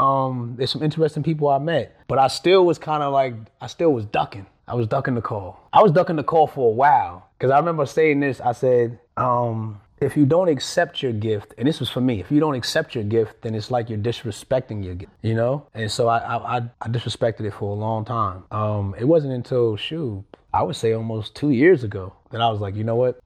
Um, there's some interesting people I met, but I still was kind of like I still was ducking. I was ducking the call. I was ducking the call for a while because I remember saying this. I said, um, if you don't accept your gift, and this was for me, if you don't accept your gift, then it's like you're disrespecting your gift, you know? And so I I, I, disrespected it for a long time. Um, it wasn't until, shoot, I would say almost two years ago that I was like, you know what?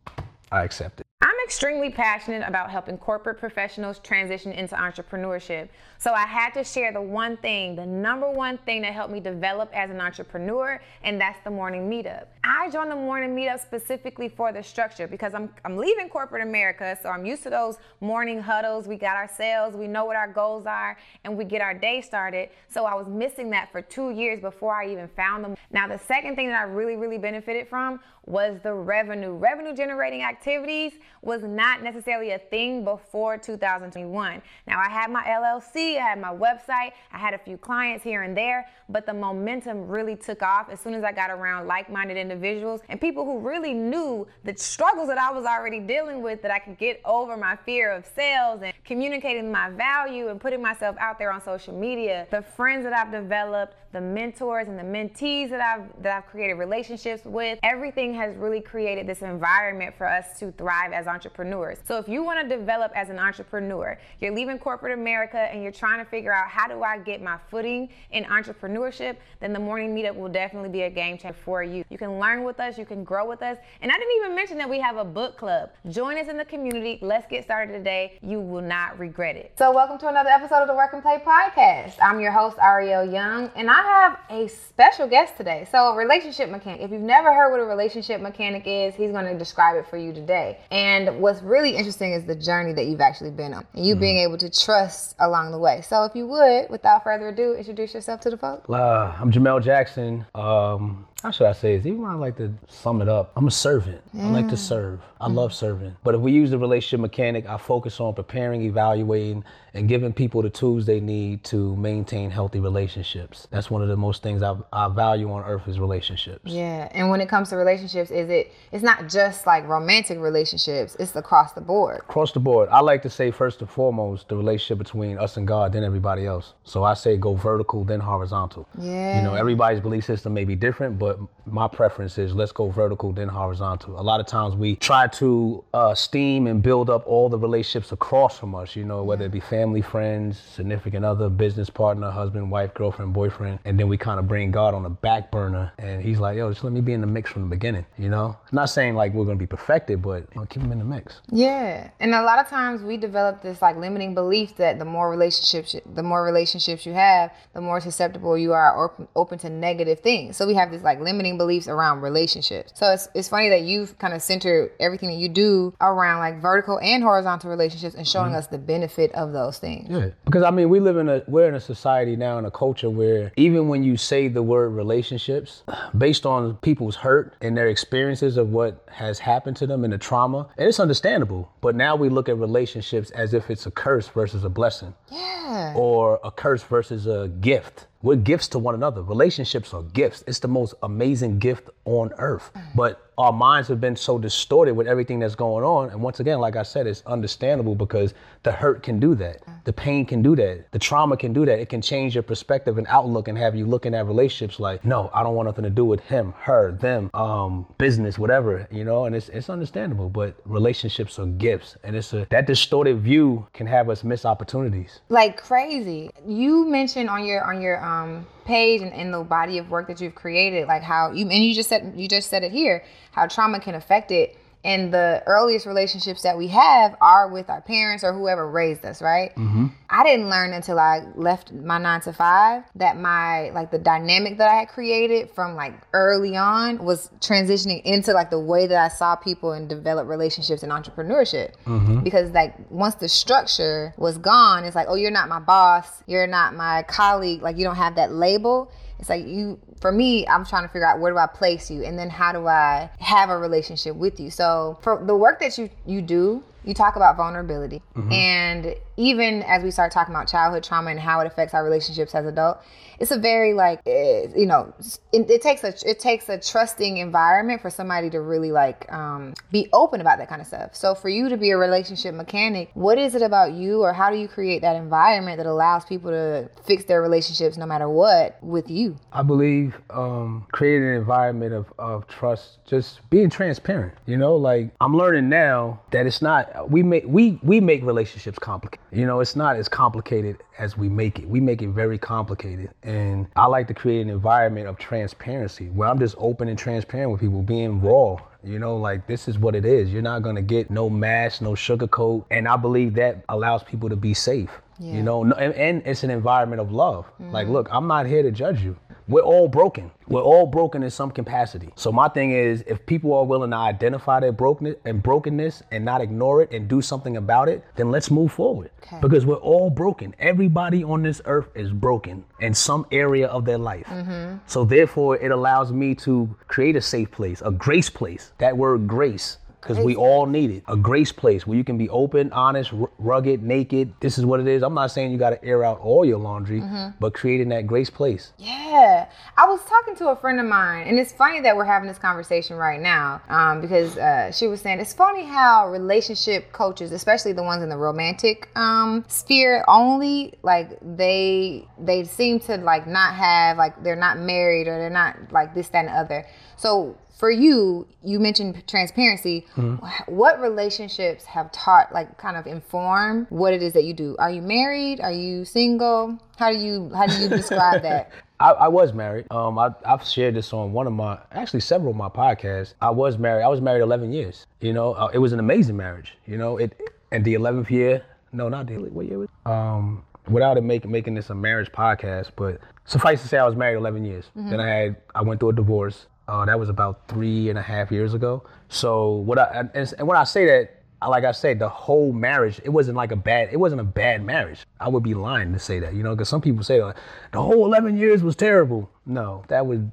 I accept it. Extremely passionate about helping corporate professionals transition into entrepreneurship. So I had to share the one thing, the number one thing that helped me develop as an entrepreneur, and that's the morning meetup. I joined the morning meetup specifically for the structure because I'm, I'm leaving corporate America, so I'm used to those morning huddles. We got our sales, we know what our goals are, and we get our day started. So I was missing that for two years before I even found them. Now, the second thing that I really, really benefited from was the revenue. Revenue generating activities was not necessarily a thing before 2021. Now, I had my LLC, I had my website, I had a few clients here and there, but the momentum really took off as soon as I got around like minded individuals and people who really knew the struggles that I was already dealing with, that I could get over my fear of sales and communicating my value and putting myself out there on social media. The friends that I've developed, the mentors and the mentees that I've that I've created relationships with, everything has really created this environment for us to thrive as entrepreneurs. So if you want to develop as an entrepreneur, you're leaving corporate America and you're trying to figure out how do I get my footing in entrepreneurship, then the morning meetup will definitely be a game changer for you. You can learn with us, you can grow with us. And I didn't even mention that we have a book club. Join us in the community. Let's get started today. You will not regret it. So welcome to another episode of the Work and Play podcast. I'm your host Arylle Young and I have a special guest today. So a relationship mechanic. If you've never heard what a relationship mechanic is, he's going to describe it for you today. And what's really interesting is the journey that you've actually been on and you mm-hmm. being able to trust along the way. So if you would, without further ado, introduce yourself to the folks. Uh, I'm Jamel Jackson. Um, how should I say this? Even when I like to sum it up, I'm a servant. Mm. I like to serve. I mm. love serving. But if we use the relationship mechanic, I focus on preparing, evaluating, and giving people the tools they need to maintain healthy relationships. That's one of the most things I, I value on earth is relationships. Yeah, and when it comes to relationships, is it? It's not just like romantic relationships. It's across the board. Across the board. I like to say first and foremost the relationship between us and God, then everybody else. So I say go vertical, then horizontal. Yeah. You know, everybody's belief system may be different, but my preference is let's go vertical, then horizontal. A lot of times we try to uh, steam and build up all the relationships across from us. You know, whether it be family family, friends, significant other, business partner, husband, wife, girlfriend, boyfriend, and then we kind of bring God on the back burner. And He's like, yo, just let me be in the mix from the beginning. You know, not saying like we're gonna be perfected, but you know, keep Him in the mix. Yeah, and a lot of times we develop this like limiting belief that the more relationships, the more relationships you have, the more susceptible you are or open to negative things. So we have this like limiting beliefs around relationships. So it's it's funny that you've kind of centered everything that you do around like vertical and horizontal relationships and showing mm-hmm. us the benefit of those those things. Yeah, because I mean, we live in a we're in a society now in a culture where even when you say the word relationships, based on people's hurt and their experiences of what has happened to them and the trauma, and it's understandable. But now we look at relationships as if it's a curse versus a blessing. Yeah. Or a curse versus a gift. We're gifts to one another. Relationships are gifts. It's the most amazing gift on earth. But our minds have been so distorted with everything that's going on. And once again, like I said, it's understandable because the hurt can do that. The pain can do that. The trauma can do that. It can change your perspective and outlook and have you looking at relationships like, no, I don't want nothing to do with him, her, them, um, business, whatever, you know, and it's it's understandable. But relationships are gifts. And it's a that distorted view can have us miss opportunities. Like crazy. You mentioned on your on your um Um, page and in the body of work that you've created, like how you and you just said you just said it here, how trauma can affect it and the earliest relationships that we have are with our parents or whoever raised us right mm-hmm. i didn't learn until i left my nine to five that my like the dynamic that i had created from like early on was transitioning into like the way that i saw people and develop relationships and entrepreneurship mm-hmm. because like once the structure was gone it's like oh you're not my boss you're not my colleague like you don't have that label it's like you for me i'm trying to figure out where do i place you and then how do i have a relationship with you? So for the work that you you do you talk about vulnerability. Mm-hmm. And even as we start talking about childhood trauma and how it affects our relationships as adults, it's a very like it, eh, you know it, it, takes a it takes a trusting environment for somebody to really like um, be open about that kind of stuff. So for you to be a relationship mechanic, what is it about you, or how do you create that environment that allows people to fix their relationships no matter what with you? I believe um, creating an environment of, of trust, just being transparent. You know, like I'm learning now that it's not we make we we make relationships complicated. You know, it's not as complicated as we make it. We make it very complicated. And I like to create an environment of transparency where I'm just open and transparent with people, being raw. You know, like this is what it is. You're not gonna get no mask, no sugarcoat. And I believe that allows people to be safe. Yeah. You know, and, and, it's an environment of love. Mm-hmm. Like, look, I'm not here to judge you. We're all broken. We're all broken in some capacity. So my thing is, if people are willing to identify their brokenness and brokenness and not ignore it and do something about it, then let's move forward. Okay. Because we're all broken. Everybody on this earth is broken in some area of their life. Mm-hmm. So therefore, it allows me to create a safe place, a grace place. That word grace because we all need it. A grace place where you can be open, honest, r- rugged, naked. This is what it is. I'm not saying you got to air out all your laundry, mm-hmm. but creating that grace place. Yeah. I was talking to a friend of mine, and it's funny that we're having this conversation right now um, because uh, she was saying it's funny how relationship coaches, especially the ones in the romantic um, sphere only, like they they seem to like not have like they're not married or they're not like this that and the other. So for you, you mentioned transparency. Mm-hmm. What relationships have taught, like, kind of inform what it is that you do? Are you married? Are you single? How do you how do you describe that? I, I, was married. Um, I, have shared this on one of my, actually several of my podcasts. I was married. I was married 11 years. You know, uh, it was an amazing marriage. You know, it and the 11th year. No, not the what year was? Um, without it making making this a marriage podcast, but suffice to say, I was married 11 years. Mm-hmm. Then I had I went through a divorce. Uh, that was about three and a half years ago. So what I and, and when I say that, like I said, the whole marriage, it wasn't like a bad, it wasn't a bad marriage. I would be lying to say that, you know, because some people say like, the whole 11 years was terrible. No, that would,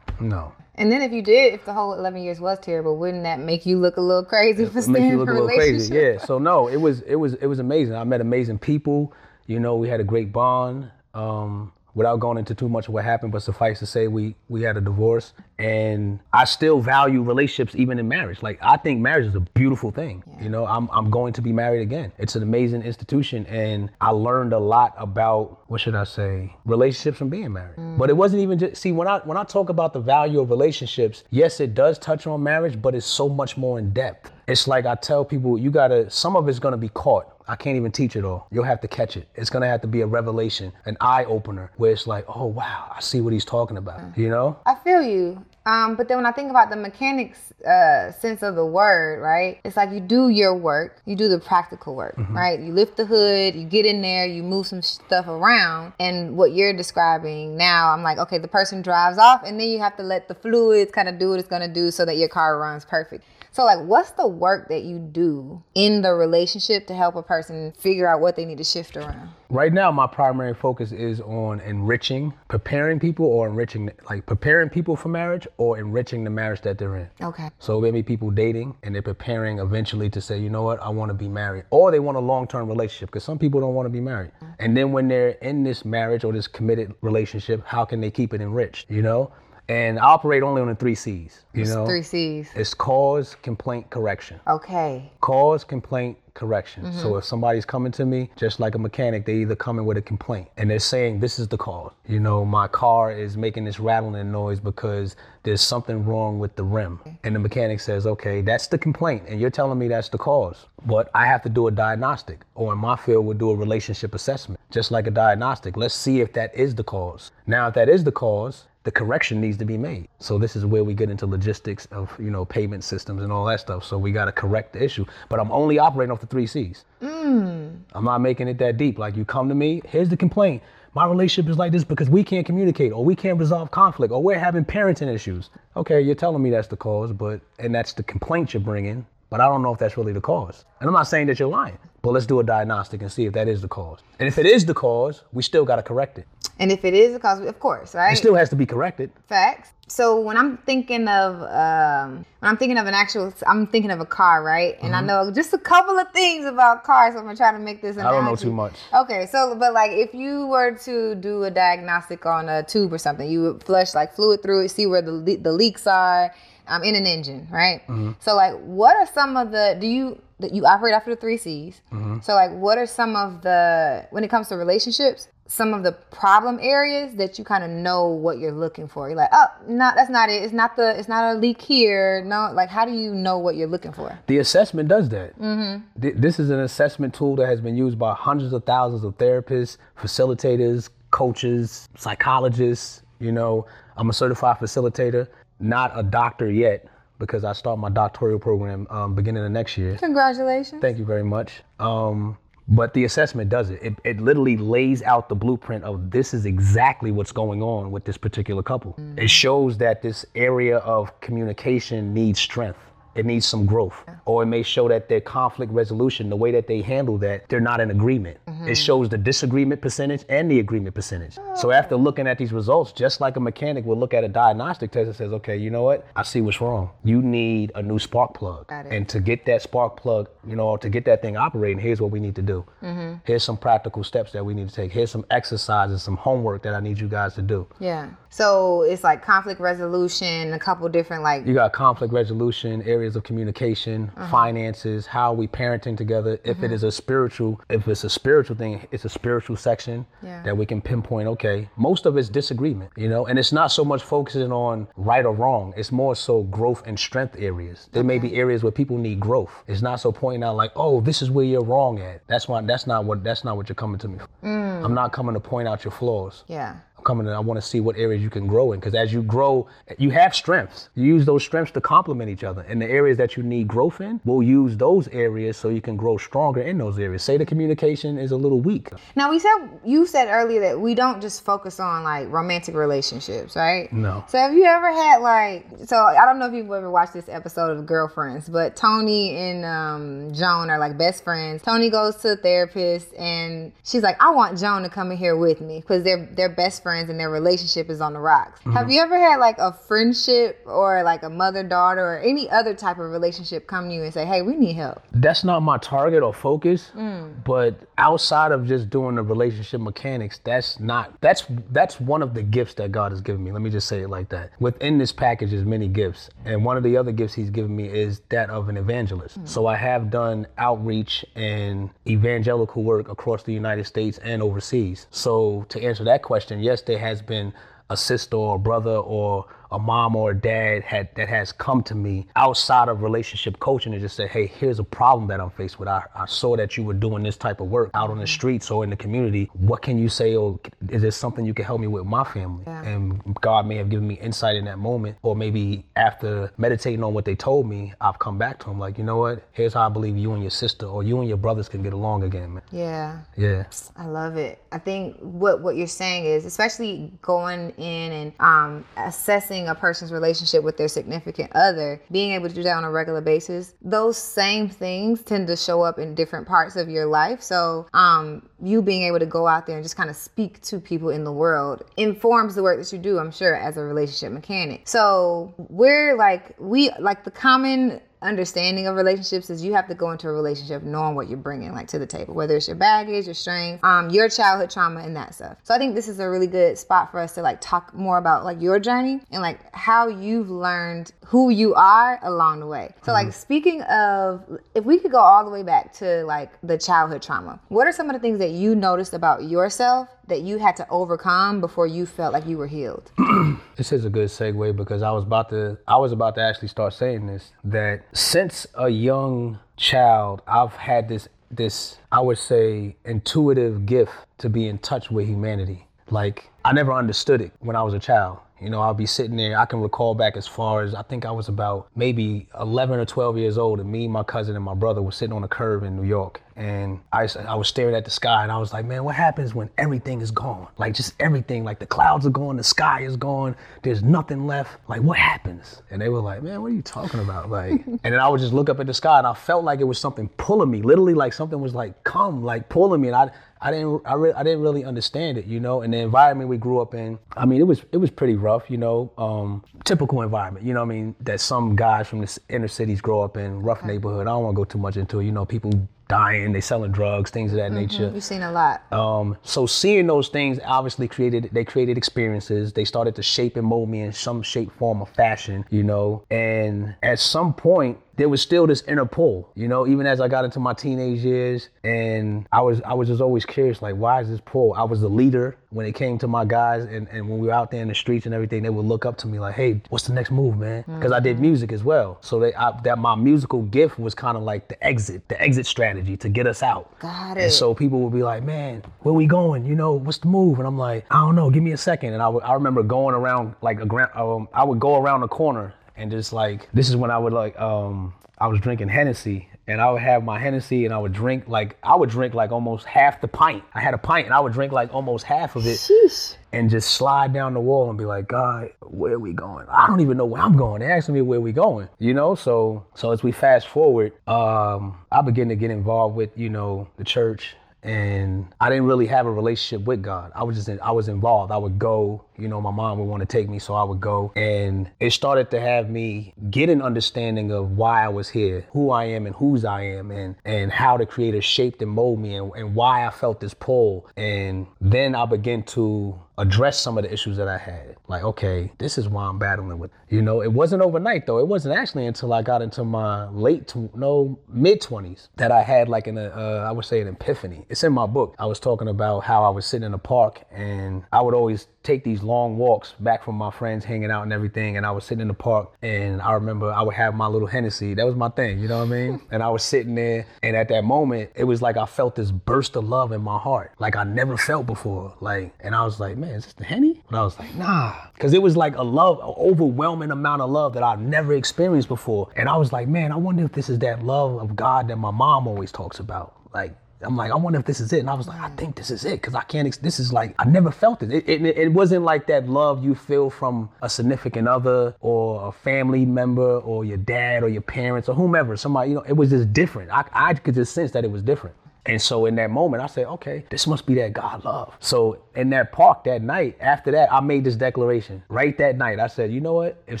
no. And then if you did, if the whole 11 years was terrible, wouldn't that make you look a little crazy for staying in a relationship? Crazy. Yeah. So no, it was, it was, it was amazing. I met amazing people. You know, we had a great bond. Um, without going into too much of what happened, but suffice to say, we we had a divorce, and I still value relationships even in marriage. Like I think marriage is a beautiful thing. Yeah. You know, I'm I'm going to be married again. It's an amazing institution, and I learned a lot about what should I say relationships from being married. Mm. But it wasn't even just see when I when I talk about the value of relationships. Yes, it does touch on marriage, but it's so much more in depth. It's like I tell people, you gotta. Some of it's gonna be caught I can't even teach it all. You'll have to catch it. It's gonna have to be a revelation, an eye opener, where it's like, oh wow, I see what he's talking about. Mm. You know? I feel you. Um, but then when I think about the mechanics uh, sense of the word, right? It's like you do your work, you do the practical work, mm-hmm. right? You lift the hood, you get in there, you move some stuff around, and what you're describing now, I'm like, okay, the person drives off, and then you have to let the fluids kind of do what it's gonna do so that your car runs perfect. So, like, what's the work that you do in the relationship to help a person figure out what they need to shift around? Right now, my primary focus is on enriching, preparing people, or enriching, like preparing people for marriage or enriching the marriage that they're in. Okay. So maybe people dating and they're preparing eventually to say, you know what, I want to be married, or they want a long-term relationship because some people don't want to be married. And then when they're in this marriage or this committed relationship, how can they keep it enriched? You know and I operate only on the three C's. You know, three C's. It's cause, complaint, correction. Okay. Cause, complaint, correction. Mm-hmm. So if somebody's coming to me, just like a mechanic, they either come in with a complaint and they're saying this is the cause. You know, my car is making this rattling noise because there's something wrong with the rim. And the mechanic says, okay, that's the complaint, and you're telling me that's the cause. But I have to do a diagnostic, or in my field, we'll do a relationship assessment, just like a diagnostic. Let's see if that is the cause. Now, if that is the cause, the correction needs to be made. So this is where we get into logistics of you know payment systems and all that stuff. So we got to correct the issue. But I'm only operating off the three C's. Mm. I'm not making it that deep. Like you come to me, here's the complaint. My relationship is like this because we can't communicate, or we can't resolve conflict, or we're having parenting issues. Okay, you're telling me that's the cause, but and that's the complaint you're bringing. But I don't know if that's really the cause. And I'm not saying that you're lying. But let's do a diagnostic and see if that is the cause. And if it is the cause, we still got to correct it. And if it is the cause, of course, right? It still has to be corrected. Facts. So when I'm thinking of um, when I'm thinking of an actual, I'm thinking of a car, right? And Mm-hmm. I know just a couple of things about cars. So I'm gonna try to make this. I don't know analogy. too much. Okay, so but like if you were to do a diagnostic on a tube or something, you would flush like fluid through it, see where the le- the leaks are um, in an engine, right? Mm-hmm. So like, what are some of the do you you operate after the three C's? Mm-hmm. So like, what are some of the when it comes to relationships? Some of the problem areas that you kind of know what you're looking for. You're like, oh, no, that's not it. It's not the. It's not a leak here. No, like, how do you know what you're looking for? The assessment does that. Mm-hmm. Th- this is an assessment tool that has been used by hundreds of thousands of therapists, facilitators, coaches, psychologists. You know, I'm a certified facilitator, not a doctor yet, because I start my doctoral program um, beginning of next year. Congratulations. Thank you very much. Um, but the assessment does it. it. It literally lays out the blueprint of this is exactly what's going on with this particular couple. It shows that this area of communication needs strength. It needs some growth. Or it may show that their conflict resolution, the way that they handle that, they're not in agreement. It shows the disagreement percentage and the agreement percentage. So after looking at these results, just like a mechanic will look at a diagnostic test and says, okay, you know what? I see what's wrong. You need a new spark plug. And to get that spark plug, you know, to get that thing operating, here's what we need to do. Mm-hmm. Here's some practical steps that we need to take. Here's some exercises, some homework that I need you guys to do. Yeah. So it's like conflict resolution, a couple different like You got conflict resolution, areas of communication, Uh-huh. finances, how are we parenting together. If it is a spiritual, if it's a spiritual thing, it's a spiritual section Yeah. that we can pinpoint. Okay, most of it's disagreement, you know, and it's not so much focusing on right or wrong. It's more so growth and strength areas. There may be areas where people need growth. It's not so pointing out like, oh, this is where you're wrong at. That's why. That's not what. That's not what you're coming to me. for. Mm. I'm not coming to point out your flaws. yeah. Coming in, I want to see what areas you can grow in. Because as you grow, you have strengths. You use those strengths to complement each other. And the areas that you need growth in, we'll use those areas so you can grow stronger in those areas. Say the communication is a little weak. Now we said you said earlier that we don't just focus on like romantic relationships, right? No. So have you ever had like so I don't know if you've ever watched this episode of Girlfriends, but Toni and um, Joan are like best friends. Toni goes to a therapist and she's like, I want Joan to come in here with me because they're they're best friends and their relationship is on the rocks. Have mm-hmm. you ever had like a friendship or like a mother daughter or any other type of relationship come to you and say, Hey, we need help? That's not my target or focus. Mm. But outside of just doing the relationship mechanics, that's not that's that's one of the gifts that God has given me. Let me just say it like that. Within this package is many gifts. And one of the other gifts he's given me is that of an evangelist. Mm. So I have done outreach and evangelical work across the United States and overseas. So to answer that question, yes, there has been a sister or a brother or a mom or a dad had that has come to me outside of relationship coaching and just said, hey, here's a problem that I'm faced with. I, I saw that you were doing this type of work out on the streets or in the community. What can you say? Or is there something you can help me with my family? Yeah. And God may have given me insight in that moment, or maybe after meditating on what they told me, I've come back to them like, you know what? Here's how I believe you and your sister or you and your brothers can get along again, man. Yeah. Yeah. I love it. I think what what you're saying is, especially going in and um, assessing a person's relationship with their significant other, being able to do that on a regular basis. Those same things tend to show up in different parts of your life. So um, you being able to go out there and just kind of speak to people in the world informs the work that you do. I'm sure as a relationship mechanic. So we're like we like the common understanding of relationships is you have to go into a relationship knowing what you're bringing like to the table whether it's your baggage your strength, um your childhood trauma and that stuff. So i think this is a really good spot for us to like talk more about like your journey and like how you've learned who you are along the way. So like speaking of if we could go all the way back to like the childhood trauma what are some of the things that you noticed about yourself that you had to overcome before you felt like you were healed This is a good segue because I was about to I was about to actually start saying this that since a young child I've had this this I would say intuitive gift to be in touch with humanity. Like I never understood it when I was a child. You know, I'll be sitting there. I can recall back as far as I think I was about maybe 11 or 12 years old, and me, my cousin, and my brother were sitting on a curb in New York. And I, I was staring at the sky, and I was like, man, what happens when everything is gone? Like just everything, like the clouds are gone, the sky is gone, there's nothing left. Like what happens? And they were like, man, what are you talking about? Like, and then I would just look up at the sky, and I felt like it was something pulling me, literally like something was like come, like pulling me, and I. I didn't I, re- I didn't really understand it, you know. And the environment we grew up in, I mean, it was it was pretty rough, you know. Um, typical environment, you know. what I mean, that some guys from the inner cities grow up in, rough neighborhood. I don't want to go too much into it, you know. People dying, they selling drugs, things of that nature. You've seen a lot. Um, so seeing those things obviously created they created experiences. They started to shape and mold me in some shape, form, or fashion, you know. And at some point, there was still this inner pull, you know, even as I got into my teenage years and I was I was just always curious, like, why is this pull? I was the leader when it came to my guys and, and when we were out there in the streets and everything, they would look up to me like, hey, what's the next move, man? Because I did music as well. So they, I, that my musical gift was kind of like the exit, the exit strategy to get us out. Got it. And so people would be like, man, where we going? You know, what's the move? And I'm like, I don't know, give me a second. And I would, I remember going around like a grand, um, I would go around the corner and just like, this is when I would like, um, I was drinking Hennessy and I would have my Hennessy and I would drink like, I would drink like almost half the pint. I had a pint and I would drink like almost half of it Sheesh. and just slide down the wall and be like, God, where are we going? I don't even know where I'm going. They're asking me where we going, you know? So so as we fast forward, um, I begin to get involved with, you know, the church and I didn't really have a relationship with God. I was just in, I was involved. I would go, you know, my mom would want to take me, so I would go. And it started to have me get an understanding of why I was here, who I am and whose I am, and and how the creator shaped and molded me and, and why I felt this pull. And then I began to address some of the issues that I had. Like, okay, this is why I'm battling with. You know, it wasn't overnight though. It wasn't actually until I got into my late, tw- no, mid 20s that I had like an, uh, I would say an epiphany. It's in my book. I was talking about how I was sitting in a park and I would always take these long walks back from my friends hanging out and everything. And I was sitting in the park and I remember I would have my little Hennessy. That was my thing, you know what I mean? and I was sitting there and at that moment, it was like I felt this burst of love in my heart, like I never felt before. Like, and I was like, man, is this the Henny? But I was like, nah. Cause it was like a love, an overwhelming amount of love that I've never experienced before. And I was like, man, I wonder if this is that love of God that my mom always talks about. Like, I'm like, I wonder if this is it. And I was like, I think this is it. Because I can't, ex- this is like, I never felt it. It, it. it wasn't like that love you feel from a significant other or a family member or your dad or your parents or whomever. Somebody, you know, it was just different. I, I could just sense that it was different. And so in that moment, I said, okay, this must be that God love. So in that park that night, after that, I made this declaration. Right that night, I said, you know what? If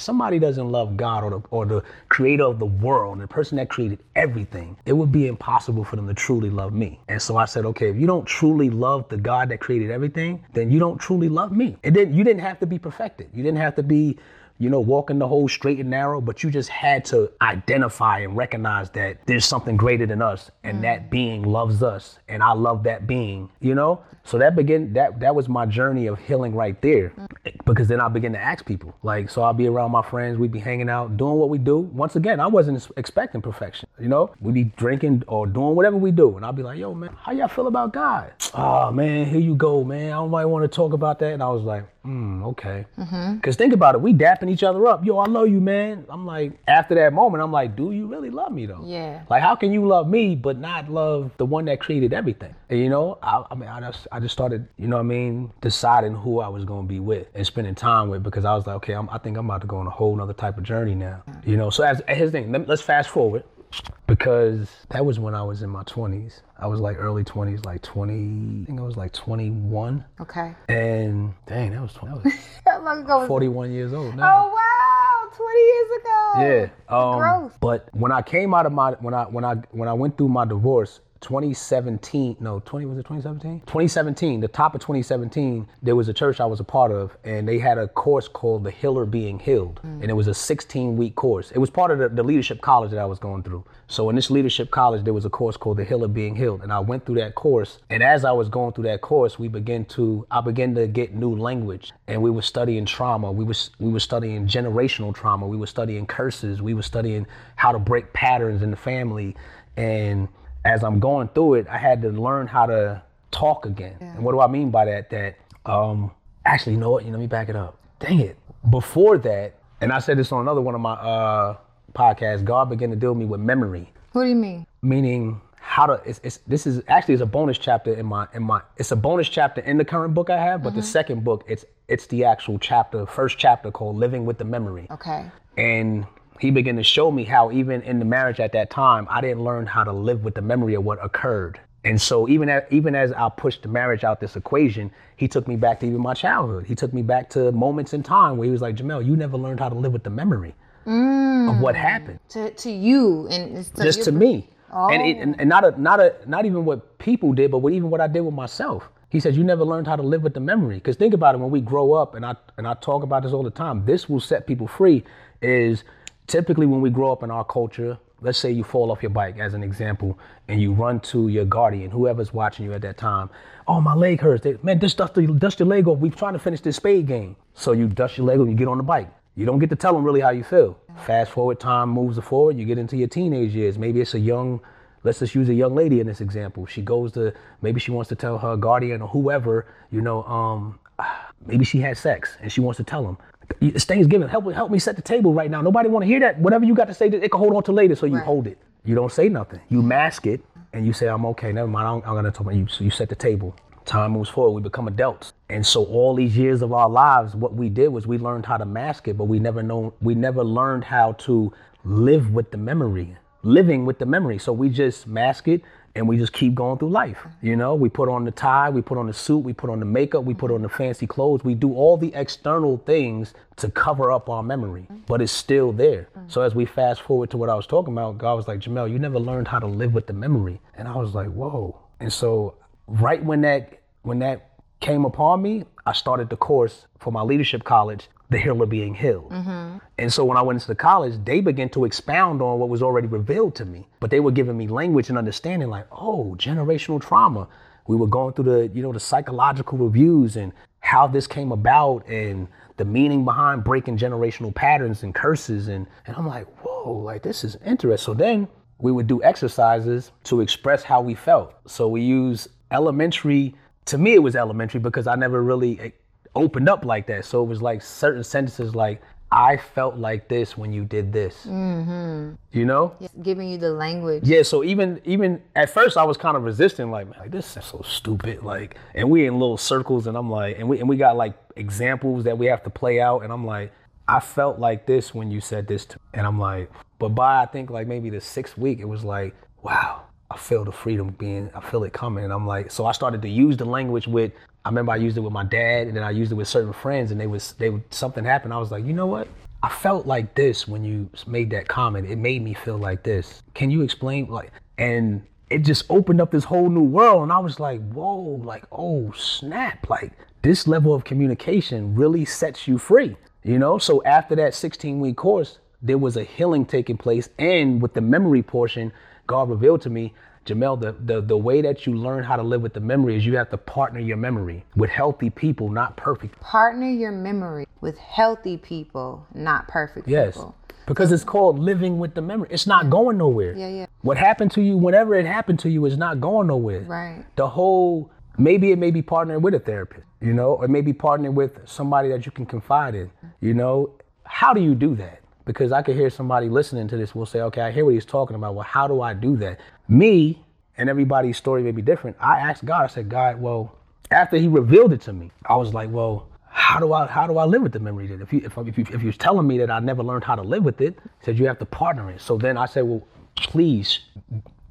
somebody doesn't love God or the, or the creator of the world, the person that created everything, it would be impossible for them to truly love me. And so I said, okay, if you don't truly love the God that created everything, then you don't truly love me. It didn't, you didn't have to be perfected. You didn't have to be you know, walking the whole straight and narrow, but you just had to identify and recognize that there's something greater than us and mm. that being loves us and I love that being, you know? So that begin that that was my journey of healing right there. Mm. Because then I begin to ask people. Like so I'll be around my friends, we'd be hanging out, doing what we do. Once again, I wasn't expecting perfection. You know? We'd be drinking or doing whatever we do. And I'll be like, yo, man, how y'all feel about God? Oh man, here you go, man. I don't might want to talk about that. And I was like, hmm, okay. Because think about it, we dapping each other up. Yo, I love you, man. I'm like, after that moment, I'm like, do you really love me though? Yeah. Like, how can you love me but not love the one that created everything? And you know, I, I mean, I just, I just started, you know what I mean, deciding who I was gonna be with and spending time with because I was like, okay, I'm, I think I'm about to go on a whole nother type of journey now. You know, so as here's the thing, let, let's fast forward because that was when I was in my 20s. I was like early 20s, like 20, I think I was like 21. Okay. And dang, that was, 20, that was ago was 41 years old now. Oh wow, 20 years ago. Yeah. Um, Growth. But when I came out of my when I when I when I went through my divorce, 2017, no, 20 was it 2017? 2017, the top of 2017, there was a church I was a part of, and they had a course called The Healer Being Healed, and it was a 16 week course. It was part of the, the leadership college that I was going through. So in this leadership college, there was a course called The Healer Being Healed, and I went through that course. And as I was going through that course, we began to I began to get new language, and we were studying trauma. We was we were studying generational trauma. We were studying curses. We were studying how to break patterns in the family, and as I'm going through it, I had to learn how to talk again. And what do I mean by that? That um, actually, you know what? You know, let me back it up. Dang it. before that, and I said this on another one of my uh, podcasts, God began to deal with me with memory, What do you mean? meaning how to. It's, it's this is actually is a bonus chapter in my in my. It's a bonus chapter in the current book I have, but the second book it's it's the actual chapter, first chapter called Living with the Memory. Okay. And he began to show me how even in the marriage at that time, I didn't learn how to live with the memory of what occurred. And so even as, even as I pushed the marriage out this equation, he took me back to even my childhood. He took me back to moments in time where he was like, Jamel, you never learned how to live with the memory of what mm. happened To to you and to just your to me. And, it, and, oh. and not a, not a, not even what people did, but what, even what I did with myself. He says you never learned how to live with the memory. Because think about it, when we grow up, and I and I talk about this all the time. This will set people free. Is typically when we grow up in our culture. Let's say you fall off your bike, as an example, and you run to your guardian, whoever's watching you at that time. Oh, my leg hurts. They, Man, just dust, dust your leg off. We're trying to finish this spade game. So you dust your leg off and you get on the bike. You don't get to tell them really how you feel. Fast forward, time moves forward. You get into your teenage years. Maybe it's a young, let's just use a young lady in this example. She goes to, maybe she wants to tell her guardian or whoever, you know, um, maybe she had sex and she wants to tell them. It's Thanksgiving. Help, me- help me set the table right now. Nobody want to hear that. Whatever you got to say, it can hold on to later. So you Right. hold it. You don't say nothing. You mask it and you say, I'm okay. Never mind. I'm, I'm going to talk about you. So you set the table. Time moves forward. We become adults. And so all these years of our lives, what we did was we learned how to mask it, but we never know, we never learned how to live with the memory, living with the memory. So we just mask it and we just keep going through life. You know, we put on the tie, we put on the suit, we put on the makeup, we put on the fancy clothes. We do all the external things to cover up our memory, but it's still there. So as we fast forward to what I was talking about, God was like, Jamel, you never learned how to live with the memory. And I was like, whoa. And so right when that when that came upon me, I started the course for my leadership college, The Healer Being Healed. Mm-hmm. And so when I went into the college, they began to expound on what was already revealed to me. But they were giving me language and understanding like, oh, generational trauma. We were going through the, you know, the psychological reviews and how this came about and the meaning behind breaking generational patterns and curses. And, and I'm like, whoa, like this is interesting. So then we would do exercises to express how we felt. So we use elementary, to me, it was elementary because I never really opened up like that. So it was like certain sentences like, I felt like this when you did this. Mm-hmm. You know? giving you the language. Yeah, so even even at first I was kind of resisting, like, man, like this is so stupid. Like, and we in little circles, and I'm like, and we and we got like examples that we have to play out, and I'm like, I felt like this when you said this to me. And I'm like, but by I think like maybe the sixth week, it was like, wow, I feel the freedom being, I feel it coming. And I'm like, so I started to use the language with, I remember I used it with my dad and then I used it with certain friends and they was, they would, something happened. I was like, you know what? I felt like this when you made that comment. It made me feel like this. Can you explain? Like, and it just opened up this whole new world. And I was like, whoa, like, oh, snap. Like, this level of communication really sets you free, you know? So after that 16 week course, there was a healing taking place. And with the memory portion, God revealed to me, Jamel, the, the, the way that you learn how to live with the memory is you have to partner your memory with healthy people, not perfect. Partner your memory with healthy people, not perfect Yes. people. Because it's called living with the memory. It's not going nowhere. Yeah, yeah. What happened to you, whenever it happened to you, is not going nowhere. Right. The whole, maybe it may be partnering with a therapist, you know, or maybe partnering with somebody that you can confide in, you know. How do you do that? Because I could hear somebody listening to this will say, okay, I hear what he's talking about. Well, how do I do that? Me and everybody's story may be different. I asked God, I said, God, well, after he revealed it to me, I was like, well, how do I how do I live with the memory then? If you if, if you if you're telling me that I never learned how to live with it, he said you have to partner it. So then I said, well, please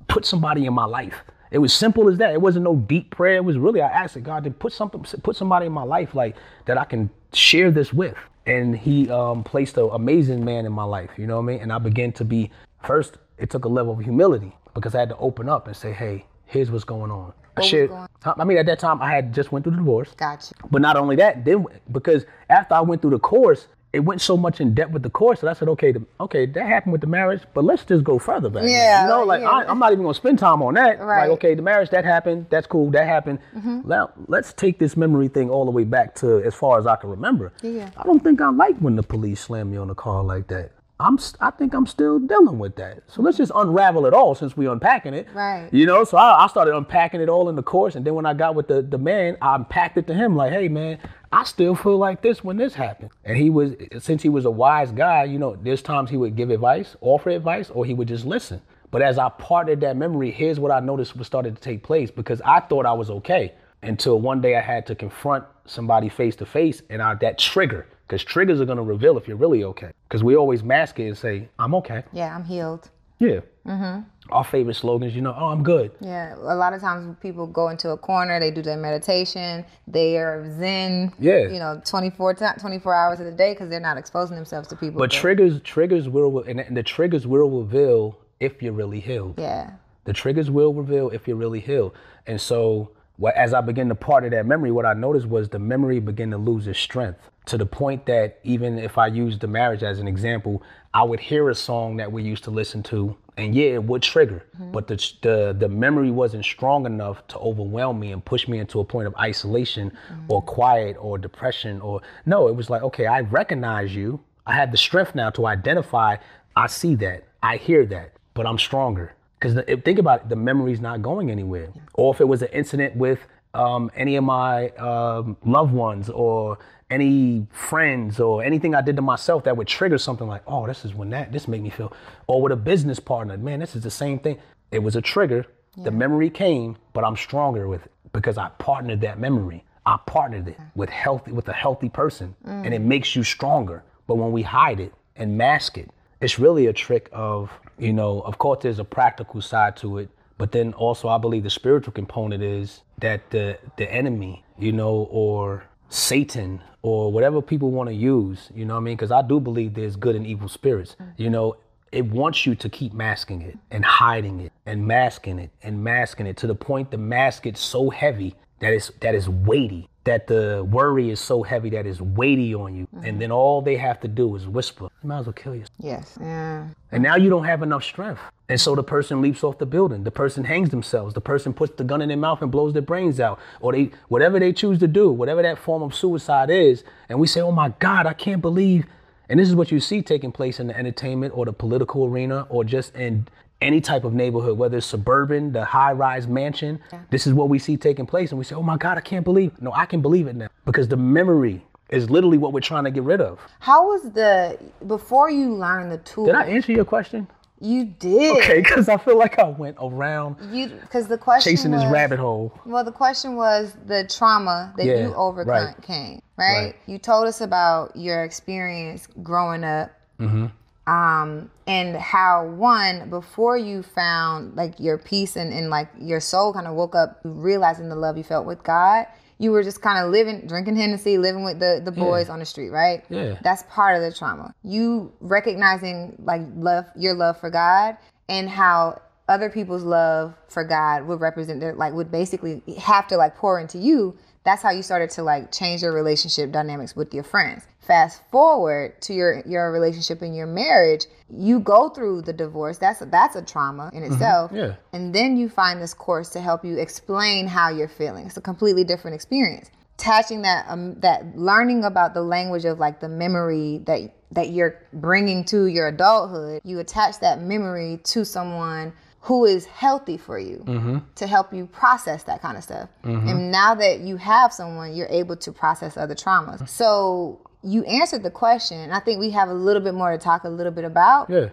put somebody in my life. It was simple as that. It wasn't no deep prayer. It was really I asked God to put something, put somebody in my life like that I can share this with. And He um, placed an amazing man in my life. You know what I mean? And I began to be first. It took a level of humility because I had to open up and say, "Hey, here's what's going on." I was shared. going- I mean, at that time, I had just went through the divorce. Gotcha. But not only that, then because after I went through the course, it went so much in depth with the course that I said, okay, the, okay, that happened with the marriage, but let's just go further back. now. Yeah, you know, like yeah. I, I'm not even gonna spend time on that. Right. Like, okay, the marriage that happened, that's cool, that happened. Mm-hmm. Now let's take this memory thing all the way back to as far as I can remember. Yeah. I don't think I like when the police slammed me on the car like that. I'm I think I'm still dealing with that. So let's just unravel it all since we're unpacking it. Right. You know, so I, I started unpacking it all in the course, and then when I got with the the man, I unpacked it to him like, hey man, I still feel like this when this happened. And he was since he was a wise guy, you know, there's times he would give advice, offer advice, or he would just listen. But as I parted that memory, here's what I noticed was started to take place because I thought I was okay until one day I had to confront somebody face to face, and I that trigger because triggers are gonna reveal if you're really okay. Because we always mask it and say, I'm okay. Yeah, I'm healed. Yeah. Mm-hmm. Our favorite slogans, you know, oh, I'm good. Yeah, a lot of times people go into a corner, they do their meditation, they are zen. Yeah. You know, 24, ti 24 hours of the day because they're not exposing themselves to people. But triggers, triggers will, and and the triggers will reveal if you're really healed. yeah. The triggers will reveal if you're really healed. And so, as I begin to part of that memory, what I noticed was the memory began to lose its strength to the point that even if I used the marriage as an example, I would hear a song that we used to listen to, and yeah, it would trigger, but the, the the memory wasn't strong enough to overwhelm me and push me into a point of isolation or quiet or depression or no, it was like, okay, I recognize you. I have the strength now to identify. I see that. I hear that, but I'm stronger. Because think about it, the memory's not going anywhere. Or if it was an incident with um, any of my um, loved ones or any friends or anything I did to myself that would trigger something like, oh, this is when that, this made me feel. Or with a business partner, man, this is the same thing. It was a trigger. The memory came, but I'm stronger with it because I partnered that memory. I partnered it mm. with healthy with a healthy person, mm. and it makes you stronger. But when we hide it and mask it, it's really a trick of, you know, of course there's a practical side to it, but then also I believe the spiritual component is that the the enemy, you know, or Satan or whatever people want to use, you know what I mean? Because I do believe there's good and evil spirits. You mm-hmm. know, it wants you to keep masking it and hiding it and masking it and masking it to the point the mask gets so heavy that it's that is weighty that the worry is so heavy that it's weighty on you. And mm-hmm. then all they have to do is whisper you might as well kill yourself. Yes. Yeah. and now you don't have enough strength. And so the person leaps off the building. The person hangs themselves. The person puts the gun in their mouth and blows their brains out. Or they whatever they choose to do whatever that form of suicide is. And we say oh my god i can't believe and this is what you see taking place in the entertainment or the political arena or just in any type of neighborhood, whether it's suburban, the high rise mansion. This is what we see taking place. And we say, oh my God, I can't believe. No, I can believe it now because the memory is literally what we're trying to get rid of. How was the before you learned the tool? Did I answer your question? You did. Okay, because I feel like I went around You because the question chasing this was, rabbit hole. Well, the question was the trauma that Yeah, you overcame, right. right. Right. You told us about your experience growing up, Mm-hmm. Um, and how one before you found like your peace and, and like your soul kind of woke up realizing the love you felt with God. You were just kind of living, drinking Hennessy, living with the, the boys on the street, right? Yeah. That's part of the trauma. You recognizing like love, your love for God, and how other people's love for God would represent their like would basically have to like pour into you. That's how you started to like change your relationship dynamics with your friends. Fast forward to your your relationship and your marriage, you go through the divorce. That's a, that's a trauma in itself. yeah. And then you find this course to help you explain how you're feeling. It's a completely different experience. Attaching that um, that learning about the language of like the memory that that you're bringing to your adulthood, you attach that memory to someone who is healthy for you mm-hmm. to help you process that kind of stuff. Mm-hmm. And now that you have someone, you're able to process other traumas. So you answered the question. I think we have a little bit more to talk a little bit about Yeah.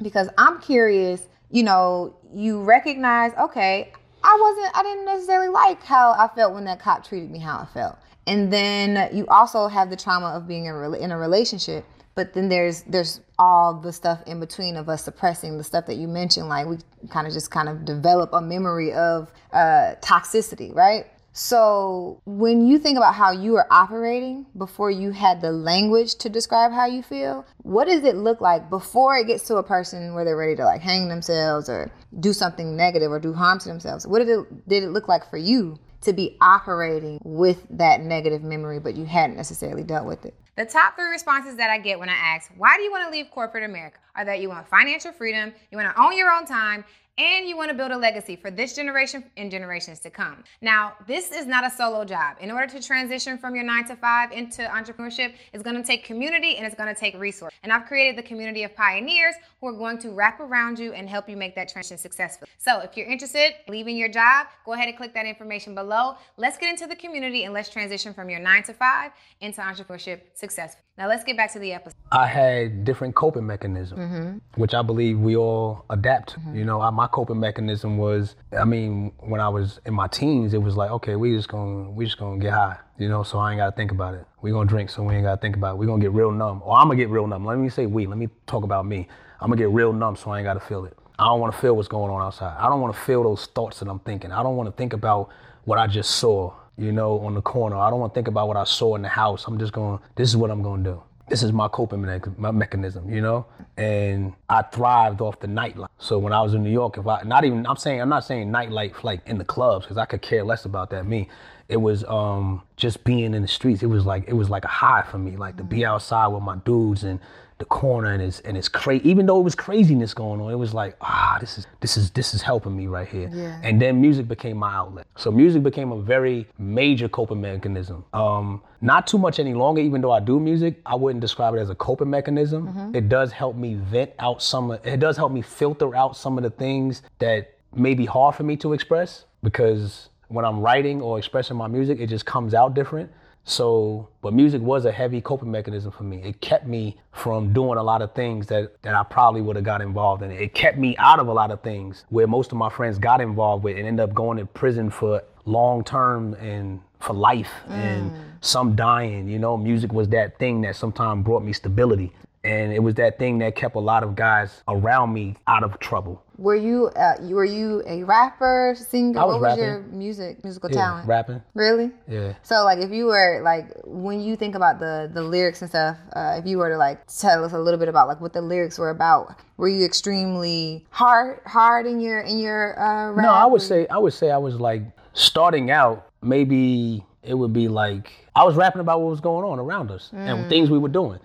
because I'm curious, you know, you recognize, okay, I wasn't, I didn't necessarily like how I felt when that cop treated me how I felt. And then you also have the trauma of being in a, rela- in a relationship, but then there's there's all the stuff in between of us suppressing the stuff that you mentioned, like we kind of just kind of develop a memory of uh, toxicity, right? So when you think about how you were operating before you had the language to describe how you feel, what does it look like before it gets to a person where they're ready to like hang themselves or do something negative or do harm to themselves? What did it did it look like for you to be operating with that negative memory but you hadn't necessarily dealt with it? The top three responses that I get when I ask, why do you want to leave corporate America? Are that you want financial freedom, you want to own your own time, and you want to build a legacy for this generation and generations to come. Now, this is not a solo job. In order to transition from your nine to five into entrepreneurship, it's going to take community and it's going to take resource. And I've created the community of pioneers who are going to wrap around you and help you make that transition successful. So, if you're interested in leaving your job, go ahead and click that information below. Let's get into the community and let's transition from your nine to five into entrepreneurship successfully. Now, let's get back to the episode. I had different coping mechanisms, mm-hmm. which I believe we all adapt. to. Mm-hmm. You know, I, my coping mechanism was, I mean, when I was in my teens, it was like, okay, we just gonna we just gonna get high. You know, so I ain't gotta think about it. We gonna drink, so we ain't gotta think about it. We gonna get real numb, or I'm gonna get real numb. Let me say we. Let me talk about me. I'm gonna get real numb, so I ain't gotta feel it. I don't want to feel what's going on outside. I don't want to feel those thoughts that I'm thinking. I don't want to think about what I just saw, you know, on the corner. I don't want to think about what I saw in the house. I'm just going, this is what I'm going to do. This is my coping my mechanism, you know? And I thrived off the nightlife. So when I was in New York, if I, not even, I'm saying, I'm not saying nightlife like in the clubs, because I could care less about that. Me, it was um, just being in the streets. It was like, it was like a high for me, like to be outside with my dudes and the corner and it's and it's crazy. Even though it was craziness going on, it was like ah, this is this is this is helping me right here. Yeah. And then music became my outlet. So music became a very major coping mechanism. Um, not too much any longer. Even though I do music, I wouldn't describe it as a coping mechanism. It does help me vent out some. Of, it does help me filter out some of the things that may be hard for me to express because when I'm writing or expressing my music, it just comes out different. So, but music was a heavy coping mechanism for me. It kept me from doing a lot of things that, that I probably would have got involved in. It kept me out of a lot of things where most of my friends got involved with and ended up going to prison for long term and for life and mm. some dying. You know, music was that thing that sometimes brought me stability. And it was that thing that kept a lot of guys around me out of trouble. Were you uh, were you a rapper, singer? I was what was rapping. your music musical Yeah, talent? rapping. Really? Yeah. So like if you were like when you think about the the lyrics and stuff, uh, if you were to like tell us a little bit about like what the lyrics were about, were you extremely hard hard in your in your uh, rap? No, I would say I would say I was like starting out. Maybe it would be like I was rapping about what was going on around us and things we were doing.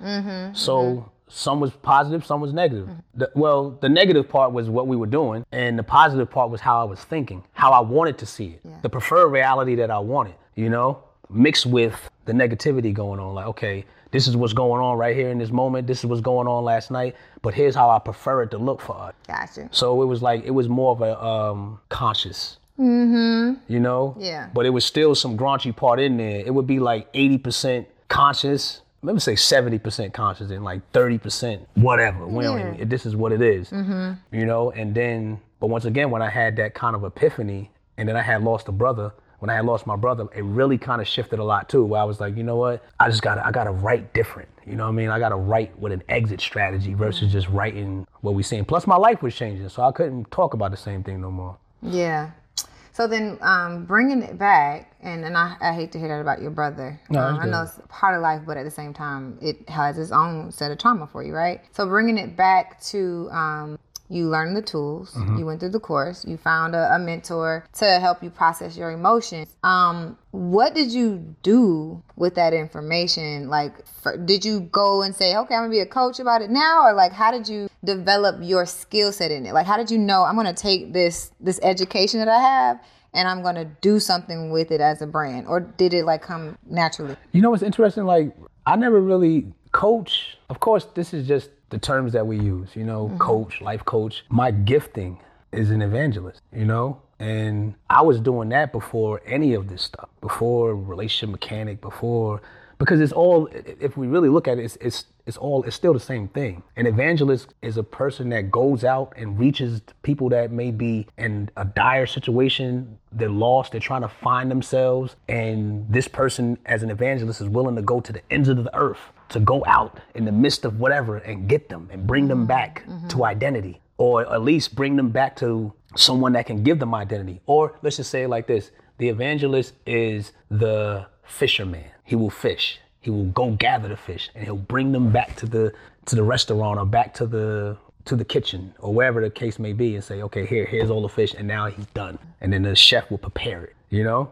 So some was positive, some was negative. The, well, the negative part was what we were doing, and the positive part was how I was thinking, how I wanted to see it, the preferred reality that I wanted. You know, mixed with the negativity going on. Like, okay, this is what's going on right here in this moment. This is what's going on last night. But here's how I prefer it to look for us. Gotcha. So it was like it was more of a um, conscious. Mm-hmm. You know. Yeah. But it was still some raunchy part in there. It would be like eighty percent conscious. Let me say seventy percent conscious and like thirty percent whatever. We don't Yeah. this is what it is, mm-hmm. You know. And then, but once again, when I had that kind of epiphany, and then I had lost a brother. When I had lost my brother, it really kind of shifted a lot too. Where I was like, you know what? I just gotta, I gotta write different. You know what I mean? I gotta write with an exit strategy versus just writing what we seen. Plus, my life was changing, so I couldn't talk about the same thing no more. Yeah. So then, um, bringing it back, and, and I, I hate to hear that about your brother. No, um, I know it's part of life, but at the same time, it has its own set of trauma for you, right? So bringing it back to um, you learned the tools, Mm-hmm. you went through the course, you found a, a mentor to help you process your emotions. Um, what did you do with that information? Like, for, did you go and say, okay, I'm gonna be a coach about it now, or like, how did you develop your skill set in it? Like, how did you know I'm gonna take this this education that I have and I'm gonna do something with it as a brand, or did it like come naturally? You know what's interesting? Like, I never really coach. Of course, this is just the terms that we use, you know, mm-hmm. coach, life coach. My gifting is an evangelist, you know? And I was doing that before any of this stuff, before relationship mechanic, before because it's all if we really look at it, it's it's it's all it's still the same thing. An evangelist is a person that goes out and reaches people that may be in a dire situation, they're lost, they're trying to find themselves, and this person as an evangelist is willing to go to the ends of the earth to go out in the midst of whatever and get them and bring them back mm-hmm. to identity or at least bring them back to someone that can give them identity. Or let's just say it like this the evangelist is the fisherman. He will fish. He will go gather the fish and he'll bring them back to the to the restaurant or back to the to the kitchen or wherever the case may be and say, okay, here, here's all the fish, and now he's done. And then the chef will prepare it. You know.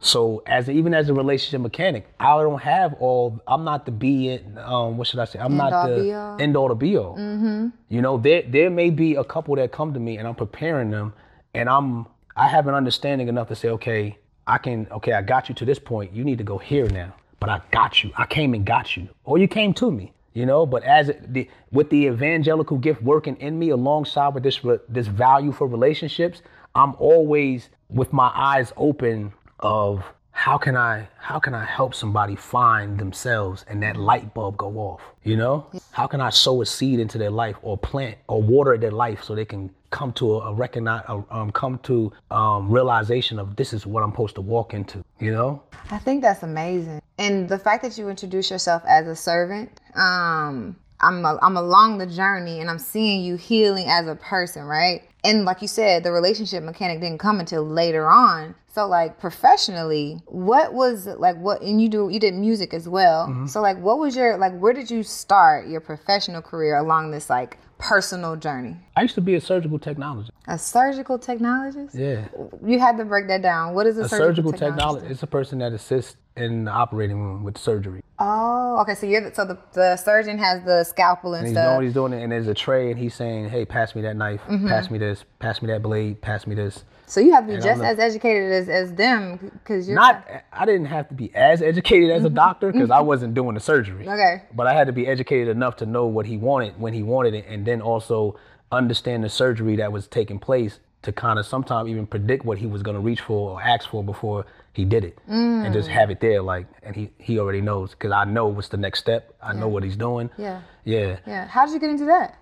So as even as a relationship mechanic, I don't have all. I'm not the be in. Um, what should I say? I'm not all, the all. end all to be all. Mm-hmm. You know, there there may be a couple that come to me, and I'm preparing them, and I'm I have an understanding enough to say, okay, I can. Okay, I got you to this point. You need to go here now. But I got you. I came and got you, or you came to me. You know, but as it- the, with the evangelical gift working in me alongside with this this value for relationships, I'm always with my eyes open of how can I how can I help somebody find themselves and that light bulb go off? You know, how can I sow a seed into their life or plant or water their life so they can come to a, a recognize a, um, come to um, realization of this is what I'm supposed to walk into. You know, I think that's amazing. And the fact that you introduce yourself as a servant, um, I'm a, I'm along the journey and I'm seeing you healing as a person, right? And like you said, the relationship mechanic didn't come until later on. So like professionally, what was like what and you do you did music as well. Mm-hmm. So like what was your like where did you start your professional career along this like personal journey? I used to be a surgical technologist. A surgical technologist? Yeah. You had to break that down. What is a, A surgical, surgical technologist? is a person that assists in the operating room with surgery. Oh, okay. So you're the, so the, the surgeon has the scalpel and, And he's stuff. knowing he's doing it, and there's a tray, and he's saying, "Hey, pass me that knife. Mm-hmm. Pass me this. Pass me that blade. Pass me this." So you have to be And just as educated as, as them because you're Not, I didn't have to be as educated as a doctor because I wasn't doing the surgery. Mm-hmm. Okay. But I had to be educated enough to know what he wanted when he wanted it, and then also understand the surgery that was taking place to kind of sometimes even predict what he was going to reach for or ask for before he did it, and just Mm. have it there like, and he he already knows because I know what's the next step. I know what he's doing. Yeah. Yeah. Yeah. How did you get into that?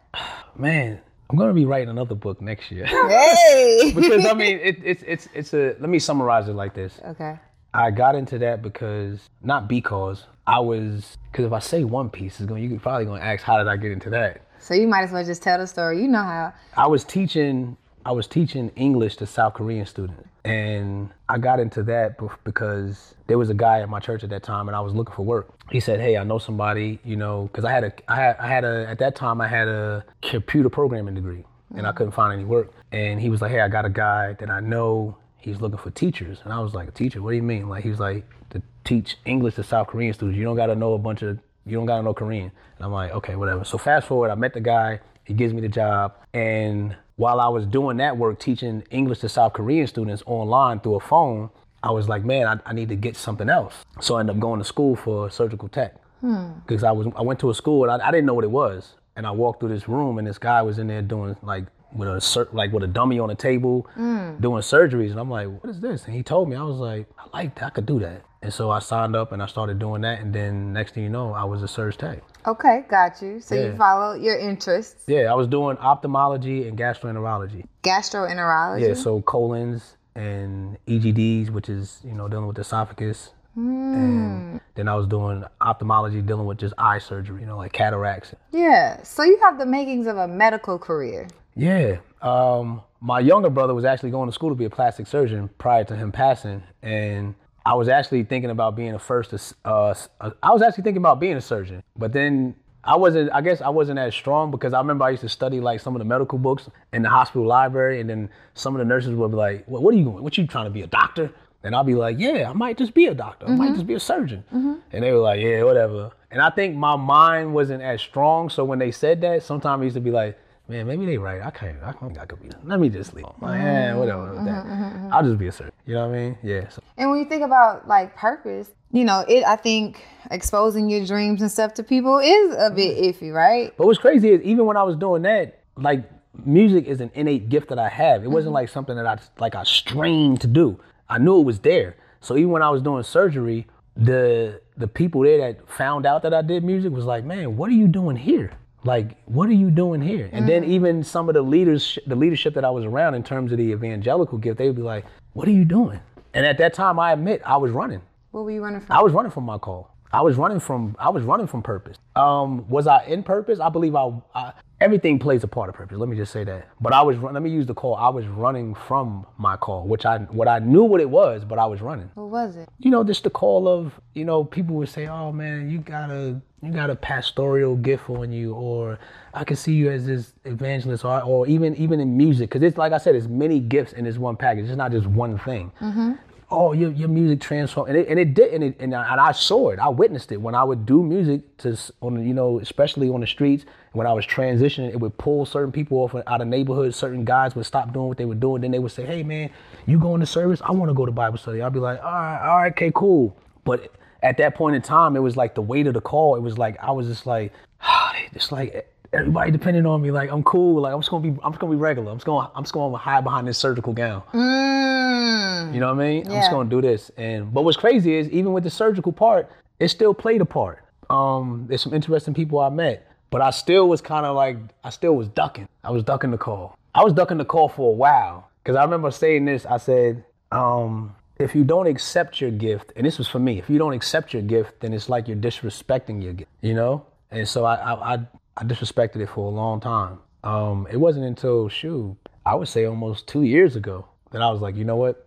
Man, I'm gonna be writing another book next year. Hey. because I mean, it, it's it's it's a. Let me summarize it like this. okay. I got into that because not because I was because if I say One Piece, is going you're probably gonna ask how did I get into that. So you might as well just tell the story. You know how. I was teaching I was teaching English to South Korean students, and I got into that because there was a guy at my church at that time, and I was looking for work. He said, "Hey, I know somebody, you know, because I had a I had I had a at that time I had a computer programming degree, and I mm. couldn't find any work. And he was like, "Hey, I got a guy that I know. He's looking for teachers." And I was like, "A teacher? What do you mean?" Like he was like, "To teach English to South Korean students, you don't got to know a bunch of you don't got to know Korean." And I'm like, "Okay, whatever." So fast forward, I met the guy. He gives me the job, and while I was doing that work, teaching English to South Korean students online through a phone, I was like, man, I, I need to get something else. So I ended up going to school for surgical tech hmm. because I was I went to a school and I, I didn't know what it was, and I walked through this room and this guy was in there doing like with a like with a dummy on a table hmm. doing surgeries, and I'm like, what is this? And he told me, I was like, I like that, I could do that. And so I signed up and I started doing that, and then next thing you know, I was a surge tech. Okay, got you. So you Yeah. follow your interests. Yeah, I was doing ophthalmology and gastroenterology. Gastroenterology. Yeah, so colons and EGDs, which is you know dealing with the esophagus, and then I was doing ophthalmology, dealing with just eye surgery, you know, like cataracts. Yeah. So you have the makings of a medical career. Yeah, um, my younger brother was actually going to school to be a plastic surgeon prior to him passing, and I was actually thinking about being a first. Uh, uh, I was actually thinking about being a surgeon, but then I wasn't. I guess I wasn't as strong because I remember I used to study like some of the medical books in the hospital library, and then some of the nurses would be like, "What, what are you going? What you trying to be a doctor?" And I'll be like, "Yeah, I might just be a doctor. I might just be a surgeon." And they were like, "Yeah, whatever." And I think my mind wasn't as strong, so when they said that, sometimes I used to be like. Man, maybe they right. I can't. I think I could be. Let me just leave. Like, yeah, mm-hmm. whatever. with that. Mm-hmm, mm-hmm, I'll just be a surgeon. You know what I mean? Yeah. So, And when you think about like purpose, you know, it I think exposing your dreams and stuff to people is a bit iffy, right? But what's crazy is even when I was doing that, like music is an innate gift that I have. It Mm-hmm. wasn't like something that I like I strained to do. I knew it was there. So even when I was doing surgery, the the people there that found out that I did music was like, "Man, what are you doing here? Like, what are you doing here?" And Mm. then even some of the leaders, the leadership that I was around in terms of the evangelical gift, they would be like, "What are you doing?" And at that time, I admit I was running. What were you running from? I was running from my call. I was running from I was running from purpose. Um, was I in purpose? I believe I, I everything plays a part of purpose. Let me just say that. But I was run- let me use the call. I was running from my call, which I what I knew what it was, but I was running. what was it? You know, just the call of you know people would say, "Oh man, you got a you got a pastoral gift on you," or "I can see you as this evangelist," or, or even even in music, because it's like I said, it's many gifts in this one package. It's not just one thing. Mm-hmm. "Oh, your your music transformed," and it and it did, and, it, and, I, and I saw it. I witnessed it when I would do music to on you know, especially on the streets. When I was transitioning, it would pull certain people off out of neighborhoods. Certain guys would stop doing what they were doing. Then they would say, "Hey, man, you going to service? I want to go to Bible study." I'd be like, "All right, all right, okay, cool." But at that point in time, it was like the weight of the call. It was like I was just like, just like everybody depending on me. Like I'm cool. Like I'm just gonna be, I'm just gonna be regular. I'm just gonna, I'm just gonna hide behind this surgical gown. Mm. You know what I mean? Yeah. I'm just gonna do this. And but what's crazy is even with the surgical part, it still played a part. Um, there's some interesting people I met, but I still was kind of like I still was ducking. I was ducking the call. I was ducking the call for a while because I remember saying this. I said, um, if you don't accept your gift, and this was for me, if you don't accept your gift, then it's like you're disrespecting your gift. You know? And so I I, I, I disrespected it for a long time. Um, it wasn't until shoot, I would say almost two years ago that I was like, you know what?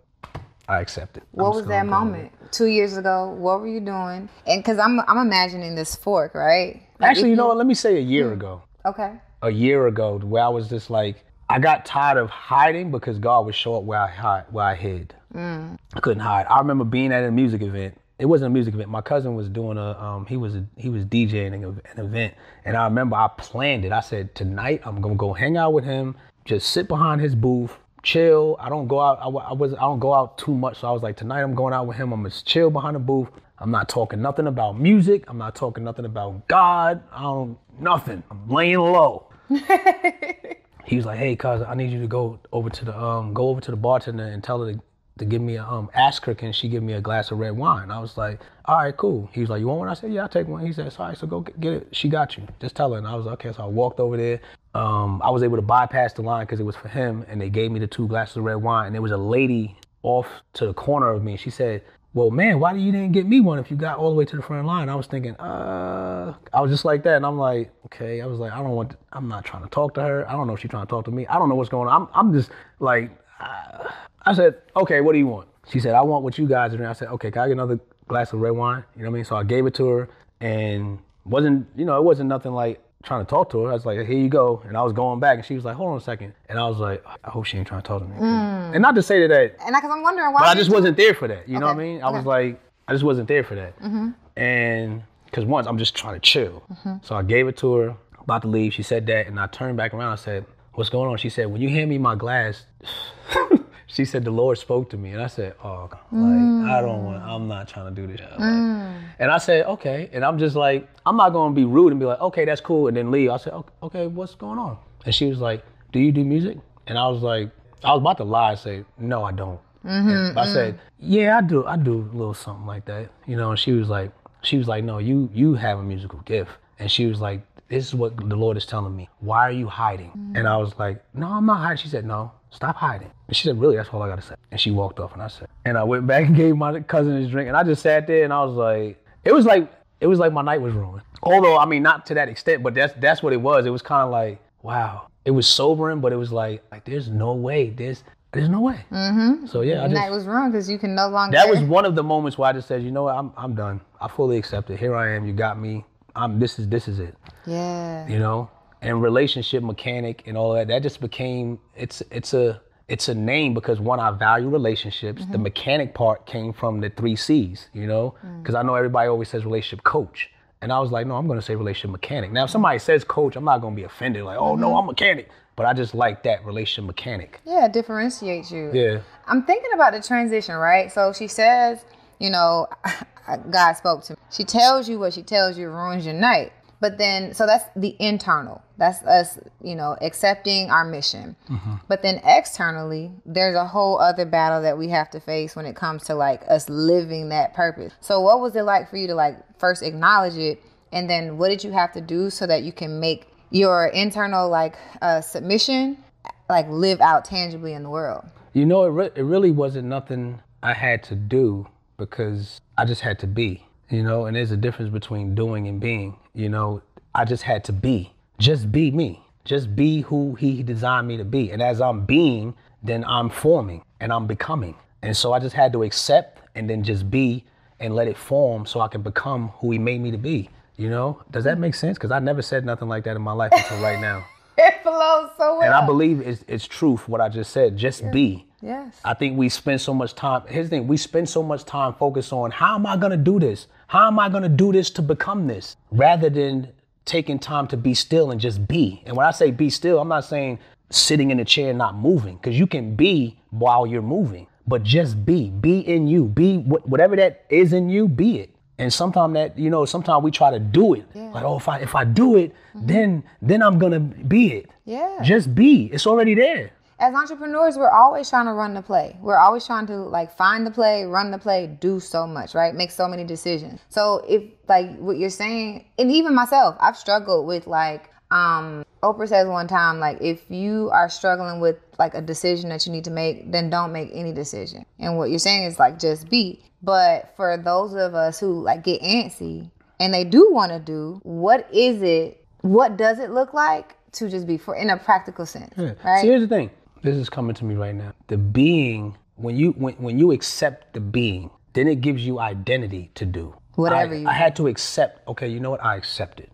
I accept it. I'm What was that go with it. moment? Two years ago, what were you doing? And because I'm I'm imagining this fork, right? Actually, you know what? Let me say a year Mm. ago. Okay. A year ago, where I was just like, I got tired of hiding because God would show up where I hide, where I hid. Mm. I couldn't hide. I remember being at a music event. It wasn't a music event. My cousin was doing a, um, he was a, he was DJing an an event, and I remember I planned it. I said tonight I'm gonna go hang out with him, just sit behind his booth, chill. I don't go out. I, I was I don't go out too much, so I was like tonight I'm going out with him. I'm gonna chill behind the booth. I'm not talking nothing about music. I'm not talking nothing about God. I don't nothing. I'm laying low. he was like, "Hey, cuz I need you to go over to the um go over to the bartender and tell her to, to give me a um ask her can she give me a glass of red wine." I was like, "All right, cool." He was like, "You want one?" I said, "Yeah, I'll take one." He said, "All right, so go get, get it. She got you. Just tell her." And I was like, "Okay." So I walked over there. Um, I was able to bypass the line because it was for him, and they gave me the two glasses of red wine. And there was a lady off to the corner of me. She said, well, man, why do you didn't get me one if you got all the way to the front line? I was thinking, uh, I was just like that, and I'm like, okay. I was like, I don't want, to, I'm not trying to talk to her. I don't know if she's trying to talk to me. I don't know what's going on. I'm, I'm just like, uh, I said, okay, what do you want? She said, I want what you guys are doing. I said, okay, can I get another glass of red wine? You know what I mean? So I gave it to her, and wasn't, you know, it wasn't nothing like trying to talk to her. I was like, here you go. And I was going back, and she was like, hold on a second. And I was like, I hope she ain't trying to talk to me. Mm. And not to say that, And because I'm wondering why. but I just wasn't there for that. You know what I mean? I was like, I just wasn't there for that. Mm-hmm. And because once I'm just trying to chill. Mm-hmm. So I gave it to her, about to leave. She said that, and I turned back around. I said, What's going on? She said, When you hand me my glass, she said, The Lord spoke to me. And I said, Oh, like, I don't want, I'm not trying to do this. Like, mm. And I said, Okay. And I'm just like, I'm not going to be rude and be like, Okay, that's cool. And then leave. I said, "Ok- Okay, what's going on? And she was like, Do you do music? And I was like, I was about to lie and say, No, I don't. And mm-hmm, I said, mm-hmm. "Yeah, I do. I do a little something like that." You know, and she was like, "She was like, no, you you have a musical gift." And she was like, "This is what the Lord is telling me. Why are you hiding?" Mm. And I was like, "No, I'm not hiding." She said, "No, stop hiding." And she said, "Really? That's all I gotta say." And she walked off, and I said, and I went back and gave my cousin his drink, and I just sat there, and I was like, it was like it was like my night was ruined. Although I mean, not to that extent, but that's that's what it was. It was kind of like, wow. It was sobering, but it was like, like there's no way. There's there's no way. Mm-hmm. So yeah, I just that was wrong because you can no longer. that was one of the moments where I just said, you know what, I'm I'm done. I fully accept it. Here I am. You got me. I'm this is this is it. Yeah. You know, and relationship mechanic and all that. That just became it's it's a it's a name because one I value relationships. The mm-hmm. mechanic part came from the three C's. You know, mm. because I know everybody always says relationship coach. And I was like, no, I'm going to say relationship mechanic. Now, if mm. somebody says coach, I'm not going to be offended. Like, oh, no, mm-hmm. I'm mechanic. But I just like that relationship mechanic. Yeah, differentiates you. Yeah. I'm thinking about the transition, right? So she says, you know, God spoke to me. She tells you what she tells you ruins your night. But then, so that's the internal. That's us, you know, accepting our mission. But then externally, there's a whole other battle that we have to face when it comes to like us living that purpose. So, what was it like for you to like first acknowledge it? And then, what did you have to do so that you can make your internal like uh, submission like live out tangibly in the world? You know, it, re- it really wasn't nothing I had to do because I just had to be, you know, and there's a difference between doing and being, you know, I just had to be, just be me, just be who he designed me to be. And as I'm being, then I'm forming and I'm becoming. And so I just had to accept and then just be and let it form so I can become who he made me to be. You know, does that make sense? Because I never said nothing like that in my life until right now. It flows so well. And I believe it's, it's truth what I just said. Just be. Yes. I think we spend so much time. Here's the thing: we spend so much time focused on how am I gonna do this? How am I gonna do this to become this? Rather than taking time to be still and just be. And when I say be still, I'm not saying sitting in a chair and not moving, because you can be while you're moving. But just be, be in you, be wh- whatever that is in you, be it. And sometimes that you know, sometimes we try to do it. Like, oh, if I if I do it, mm-hmm. then then I'm gonna be it. Yeah. Just be. It's already there. As entrepreneurs, we're always trying to run the play. We're always trying to like find the play, run the play, do so much, right? Make so many decisions. So if like what you're saying, and even myself, I've struggled with like um Oprah says one time, like if you are struggling with like a decision that you need to make, then don't make any decision. And what you're saying is like just be. But for those of us who like get antsy and they do want to do, what is it? What does it look like to just be for in a practical sense, right? See, here's the thing. This is coming to me right now. The being, when you when, when you accept the being, then it gives you identity to do. Whatever I, you I had to accept. Okay, you know what? I accept it.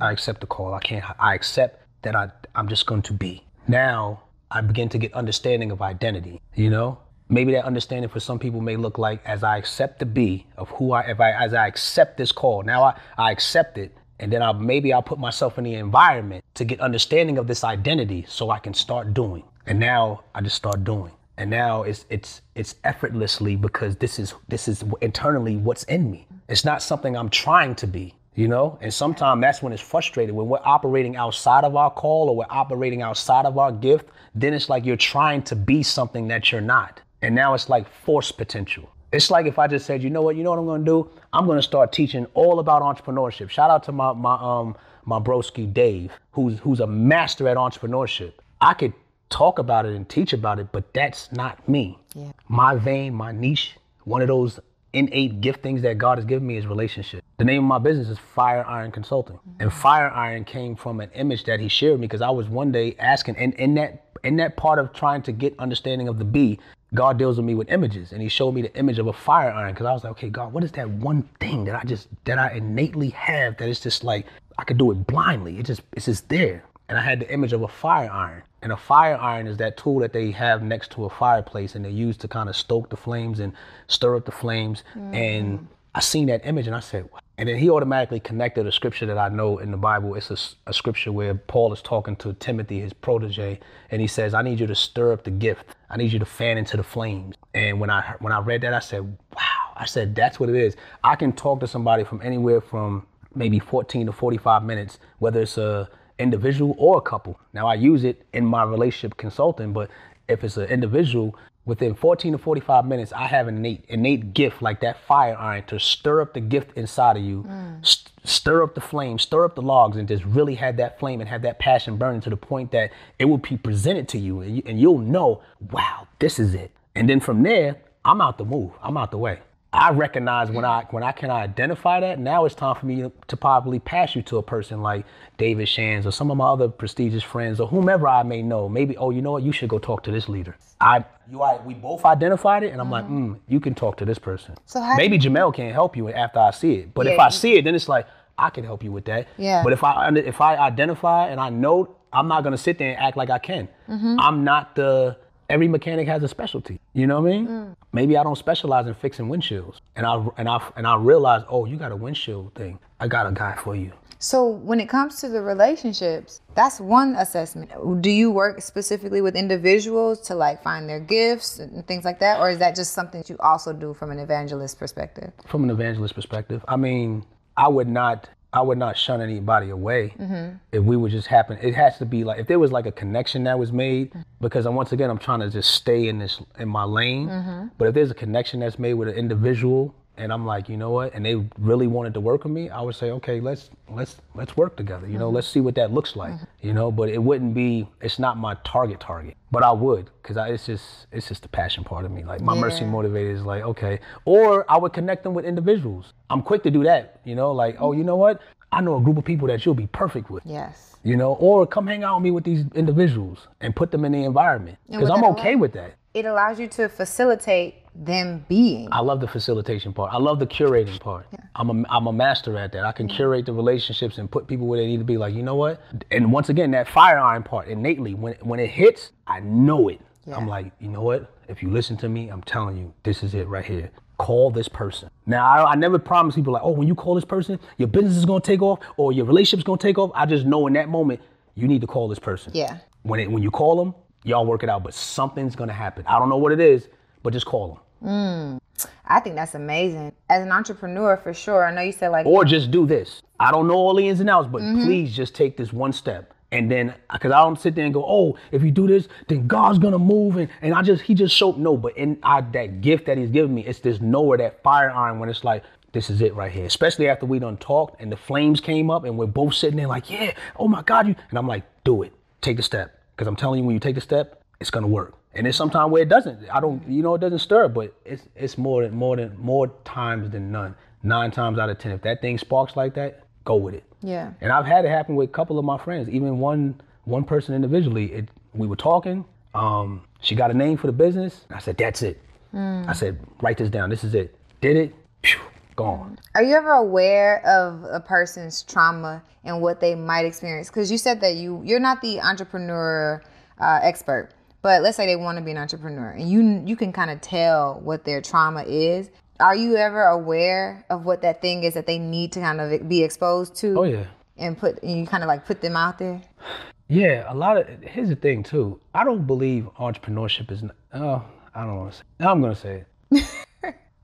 I accept the call. I can't. I accept that I I'm just going to be. Now I begin to get understanding of identity. You know, maybe that understanding for some people may look like as I accept the be of who I if I as I accept this call. Now I I accept it. And then I'll maybe I'll put myself in the environment to get understanding of this identity so I can start doing. And now I just start doing. And now it's it's it's effortlessly because this is this is internally what's in me. It's not something I'm trying to be, you know? And sometimes that's when it's frustrating. When we're operating outside of our call or we're operating outside of our gift, then it's like you're trying to be something that you're not. And now it's like force potential. It's like if I just said, you know what, you know what I'm gonna do? I'm gonna start teaching all about entrepreneurship. Shout out to my my um my broski Dave, who's who's a master at entrepreneurship. I could talk about it and teach about it, but that's not me. Yeah. My vein, my niche, one of those innate giftings that God has given me is relationship. The name of my business is Fire Iron Consulting. Mm-hmm. And Fire Iron came from an image that he shared with me because I was one day asking and in that in that part of trying to get understanding of the bee, God deals with me with images and he showed me the image of a fire iron because I was like, okay, God, what is that one thing that I just that I innately have that it's just like I could do it blindly. It just it's just there. And I had the image of a fire iron. And a fire iron is that tool that they have next to a fireplace and they use to kind of stoke the flames and stir up the flames. And mm-hmm. I seen that image and I said, wow. and then he automatically connected a scripture that I know in the Bible. It's a scripture where Paul is talking to Timothy, his protege, and he says, I need you to stir up the gift. I need you to fan into the flames. And when I when I read that, I said, wow. I said, that's what it is. I can talk to somebody from anywhere from maybe 14 to 45 minutes, whether it's a individual or a couple. Now I use it in my relationship consulting, but if it's an individual, within 14 to 45 minutes, I have an innate innate gift like that fire iron to stir up the gift inside of you, mm. st- stir up the flame, stir up the logs, and just really have that flame and have that passion burning to the point that it will be presented to you, and, you, and you'll know, wow, this is it. And then from there, I'm out the move. I'm out the way. I recognize when I when I can identify that. Now it's time for me to probably pass you to a person like David Shands or some of my other prestigious friends or whomever I may know. Maybe oh you know what you should go talk to this leader. I you I, we both identified it and I'm like mm, you can talk to this person. So how- maybe Jamel can't help you after I see it, but if I you- see it then it's like I can help you with that. Yeah. But if I if I identify and I know I'm not gonna sit there and act like I can. Mm-hmm. I'm not the every mechanic has a specialty. You know what I mean? Mm. Maybe I don't specialize in fixing windshields, and I and I and I realize, oh, you got a windshield thing. I got a guy for you. So when it comes to the relationships, that's one assessment. Do you work specifically with individuals to like find their gifts and things like that, or is that just something that you also do from an evangelist perspective? From an evangelist perspective, I mean, I would not. I would not shun anybody away mm-hmm. if we would just happen. It has to be like if there was like a connection that was made, because I'm, once again I'm trying to just stay in this in my lane. Mm-hmm. But if there's a connection that's made with an individual, and I'm like, you know what, and they really wanted to work with me, I would say, okay, let's let's let's work together. You know, let's see what that looks like. You know, but it wouldn't be. It's not my target target, but I would, cause I, it's just it's just the passion part of me. Like my mercy Yeah. motivated is like, okay, or I would connect them with individuals. I'm quick to do that. You know, like, oh, you know what, I know a group of people that you'll be perfect with Yes. you know, or come hang out with me with these individuals and put them in the environment because I'm okay with that. It allows you to facilitate them being. I love the facilitation part. I love the curating part. I'm a I'm a master at that. I can mm. curate the relationships and put people where they need to be. Like you know what? And once again, that fire iron part innately when when it hits, I know it. I'm like, you know what? If you listen to me, I'm telling you, this is it right here. Call this person. Now, I, I never promise people like, oh, when you call this person, your business is gonna take off or your relationship's gonna take off. I just know in that moment, you need to call this person. Yeah. When it, when you call them, y'all work it out, but something's gonna happen. I don't know what it is, but just call them. Mm, I think that's amazing. As an entrepreneur, for sure. I know you said like, Or just do this. I don't know all the ins and outs, but Mm-hmm. please just take this one step. And then, because I don't sit there and go, oh, if you do this, then God's gonna move, and, and I just he just showed no. But in I, that gift that He's given me, it's this nowhere that fire iron when it's like, this is it right here. Especially after we done talked and the flames came up, and we're both sitting there like, yeah, oh my God, you. And I'm like, do it, take the step, because I'm telling you, when you take the step, it's gonna work. And there's sometimes where it doesn't. I don't, you know, it doesn't stir, but it's it's more than more than more times than none. Nine times out of ten, if that thing sparks like that, go with it. yeah, And I've had it happen with a couple of my friends, even one one person individually. It, we were talking. Um, she got a name for the business. I said, "That's it." I said, "Write this down. This is it." Did it? Phew, gone. Are you ever aware of a person's trauma and what they might experience? Because you said that you you're not the entrepreneur uh, expert, but let's say they want to be an entrepreneur, and you you can kind of tell what their trauma is. Are you ever aware of what that thing is that they need to kind of be exposed to? Oh yeah. And put and you kind of like put them out there. Yeah, a lot of here's the thing too. I don't believe entrepreneurship is. n- Oh, I don't want to say. I'm gonna say it.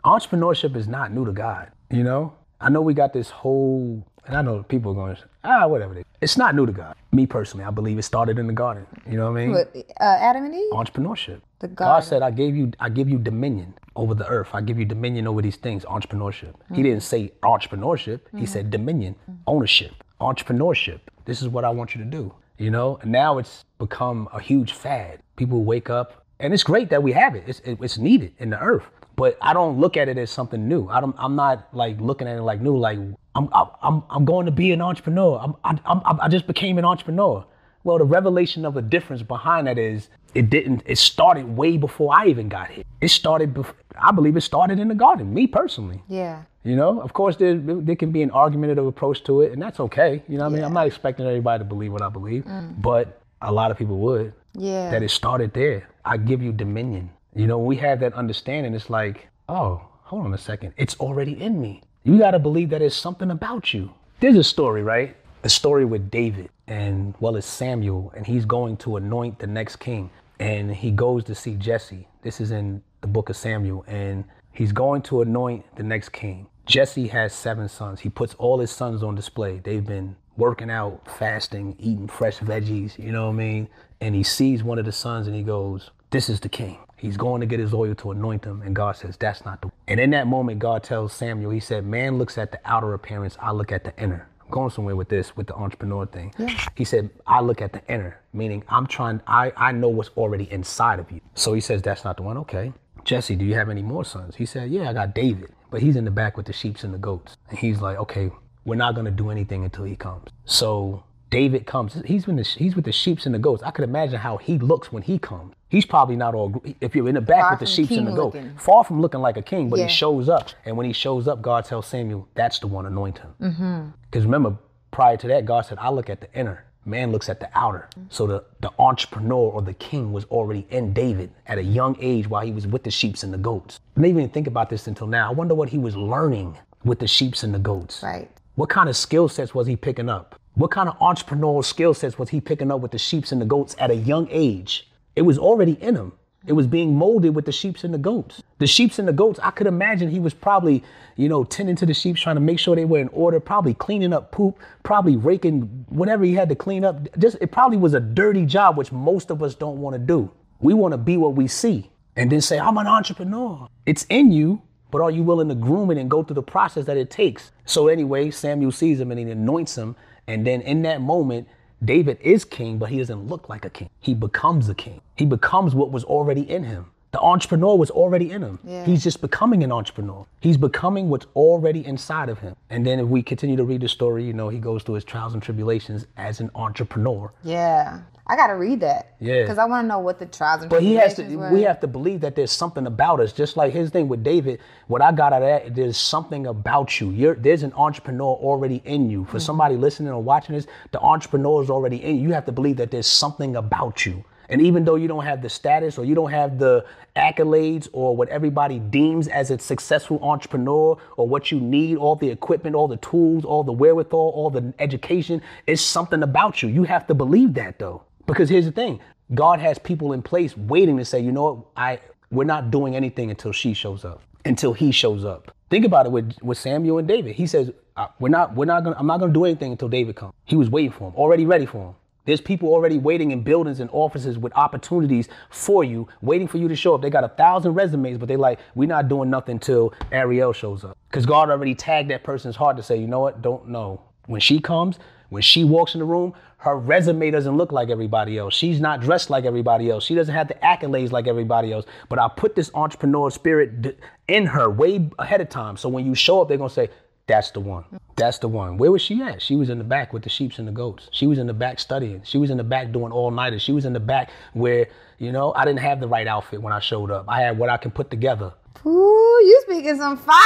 entrepreneurship is not new to God. You know, I know we got this whole, and I know people are going ah whatever. It's not new to God. Me personally, I believe it started in the garden. You know what I mean? With uh, Adam and Eve. entrepreneurship. The God said, "I gave you, I give you dominion over the earth. I give you dominion over these things." Entrepreneurship. He didn't say entrepreneurship. He said dominion, ownership, entrepreneurship. This is what I want you to do. You know. And now it's become a huge fad. People wake up, and it's great that we have it. It's it- it's needed in the earth. But I don't look at it as something new. I don't. I'm not like looking at it like new. Like I'm I'm I'm going to be an entrepreneur. I'm, I, I'm I just became an entrepreneur. Well, the revelation of the difference behind that is it didn't. It started way before I even got here. It started. Bef- I believe it started in the garden. Me personally. Yeah. You know, of course, there there can be an argumentative approach to it, and that's okay. You know, what I mean, I'm not expecting everybody to believe what I believe, mm. but a lot of people would. Yeah. That it started there. I give you dominion. You know, when we have that understanding, it's like, oh, hold on a second, it's already in me. You got to believe that it's something about you. There's a story, right? A story with David and well, it's Samuel, and he's going to anoint the next king, and he goes to see Jesse. This is in the book of Samuel, and he's going to anoint the next king. Jesse has seven sons. He puts all his sons on display. They've been working out, fasting, eating fresh veggies, you know what I mean? And he sees one of the sons and he goes, This is the king. He's going to get his oil to anoint him. And God says, That's not the. And in that moment, God tells Samuel, He said, Man looks at the outer appearance, I look at the inner. I'm going somewhere with this, with the entrepreneur thing. He said, I look at the inner, meaning I'm trying, I, I know what's already inside of you. So he says, That's not the one. Okay. Jesse, do you have any more sons? He said, Yeah, I got David, but he's in the back with the sheeps and the goats. And he's like, Okay, we're not gonna do anything until he comes. So David comes. He's with the he's with the sheeps and the goats. I could imagine how he looks when he comes. He's probably not all. If you're in the back Far with the from sheeps and the goats, looking. far from looking like a king, but Yeah. he shows up. And when he shows up, God tells Samuel, "That's the one. Anoint him." Mm-hmm. Because remember, prior to that, God said, "I look at the inner." Man looks at the outer. So the, the entrepreneur or the king was already in David at a young age while he was with the sheeps and the goats. I didn't even think about this until now. I wonder what he was learning with the sheeps and the goats. Right. What kind of skill sets was he picking up? What kind of entrepreneurial skill sets was he picking up with the sheeps and the goats at a young age? It was already in him. It was being molded with the sheeps and the goats. The sheeps and the goats, I could imagine he was probably, you know, tending to the sheep, trying to make sure they were in order, probably cleaning up poop, probably raking whatever he had to clean up. Just it probably was a dirty job, which most of us don't want to do. We want to be what we see and then say, I'm an entrepreneur. It's in you, but are you willing to groom it and go through the process that it takes? So anyway, Samuel sees him and he anoints him. And then in that moment, David is king, but he doesn't look like a king. He becomes a king. He becomes what was already in him. The entrepreneur was already in him. Yeah. He's just becoming an entrepreneur. He's becoming what's already inside of him. And then if we continue to read the story, you know, he goes through his trials and tribulations as an entrepreneur. Yeah. I gotta read that. Yeah. Because I want to know what the trials and But he has to. were. We have to believe that there's something about us. Just like his thing with David. What I got out of that, there's something about you. You're, there's an entrepreneur already in you. For Mm-hmm. somebody listening or watching this, the entrepreneur is already in you. You have to believe that there's something about you. And even though you don't have the status or you don't have the accolades or what everybody deems as a successful entrepreneur or what you need, all the equipment, all the tools, all the wherewithal, all the education, it's something about you. You have to believe that though. Because here's the thing God has people in place waiting to say, you know what, I we're not doing anything until she shows up, until he shows up. Think about it with, with Samuel and David. He says, uh, we're not, we're not gonna, I'm not gonna do anything until David comes. He was waiting for him, already ready for him. There's people already waiting in buildings and offices with opportunities for you, waiting for you to show up. They got a thousand resumes, but they like, we're not doing nothing till Arylle shows up. Because God already tagged that person's heart to say, you know what, don't know. When she comes, when she walks in the room, her resume doesn't look like everybody else. She's not dressed like everybody else. She doesn't have the accolades like everybody else. But I put this entrepreneur spirit in her way ahead of time. So when you show up, they're to say, that's the one. That's the one. Where was she at? She was in the back with the sheeps and the goats. She was in the back studying. She was in the back doing all nighters. She was in the back where, you know, I didn't have the right outfit when I showed up. I had what I can put together. Ooh, you speaking some fire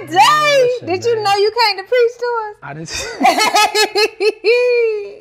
today. Listen, Did you man. know you came to preach to us? I didn't.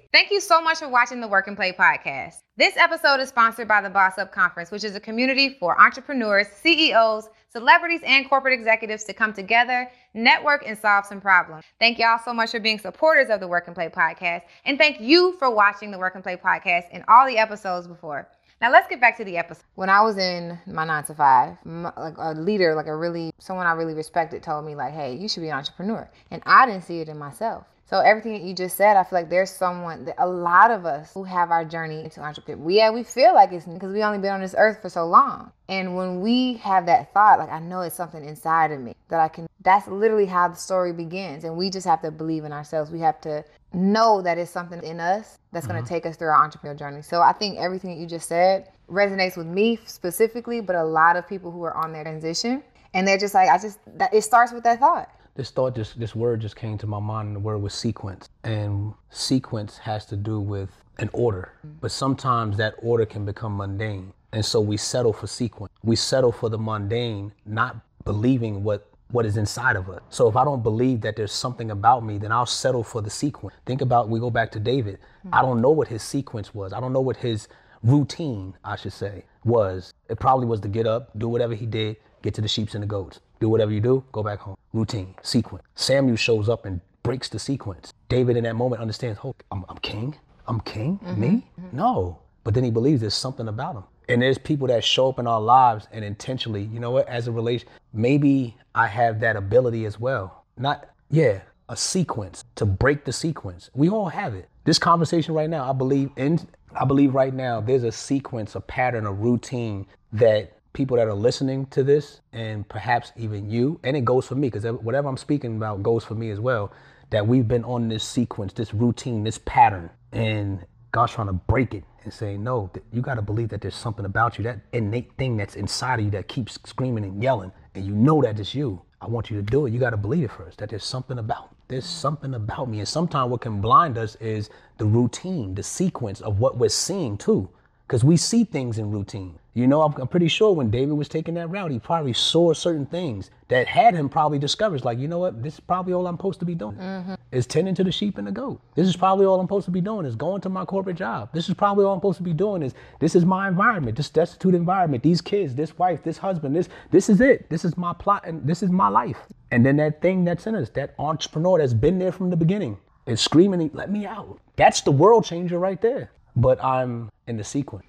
Thank you so much for watching the Work and Play podcast. This episode is sponsored by the Boss Up Conference, which is a community for entrepreneurs, CEOs, celebrities, and corporate executives to come together, network, and solve some problems. Thank y'all so much for being supporters of the Work and Play podcast. And thank you for watching the Work and Play podcast and all the episodes before. Now let's get back to the episode. When I was in my nine to five, my, like a leader, like a really someone I really respected, told me like, "Hey, you should be an entrepreneur," and I didn't see it in myself. So everything that you just said, I feel like there's someone, a lot of us who have our journey into entrepreneurship. We, yeah, we feel like it's because we only been on this earth for so long. And when we have that thought, like I know it's something inside of me that I can. That's literally how the story begins. And we just have to believe in ourselves. We have to know that it's something in us that's mm-hmm. going to take us through our entrepreneurial journey. So I think everything that you just said resonates with me specifically, but a lot of people who are on their transition and they're just like, I just that it starts with that thought this thought just this word just came to my mind and the word was sequence. And sequence has to do with an order. Mm-hmm. But sometimes that order can become mundane. And so we settle for sequence. We settle for the mundane not believing what what is inside of us. So if i don't believe that there's something about me then i'll settle for the sequence. Think about we go back to david. Hmm. I don't know what his sequence was. I don't know what his routine i should say was. It probably was to get up do whatever he did get to the sheep and the goats do whatever you do, go back home. Routine, sequence. Samuel shows up and breaks the sequence. David in that moment understands, oh, I'm, I'm king. I'm king? Mm-hmm. Me? Mm-hmm. No. But then he believes there's something about him. And there's people that show up in our lives and intentionally, you know what, as a relation, maybe I have that ability as well. Not, yeah, a sequence to break the sequence. We all have it. This conversation right now, I believe in, I believe right now there's a sequence, a pattern, a routine that people that are listening to this, and perhaps even you, and it goes for me, because whatever I'm speaking about goes for me as well, that we've been on this sequence, this routine, this pattern, and God's trying to break it and say, no, you got to believe that there's something about you, that innate thing that's inside of you that keeps screaming and yelling, and you know that it's you. I want you to do it. You got to believe it first, that there's something about There's something about me. And sometimes what can blind us is the routine, the sequence of what we're seeing too because we see things in routine. You know, I'm, I'm, pretty sure when David was taking that route, he probably saw certain things that had him probably discovered, like, you know what, this is probably all I'm supposed to be doing. Mm-hmm. Is tending to the sheep and the goat. This is probably all I'm supposed to be doing is going to my corporate job. This is probably all I'm supposed to be doing is this is my environment, this destitute environment, these kids, this wife, this husband, this this is it. This is my plot and this is my life. And then that thing that's in us, that entrepreneur that's been there from the beginning, is screaming, let me out. That's the world changer right there but I'm in the sequence.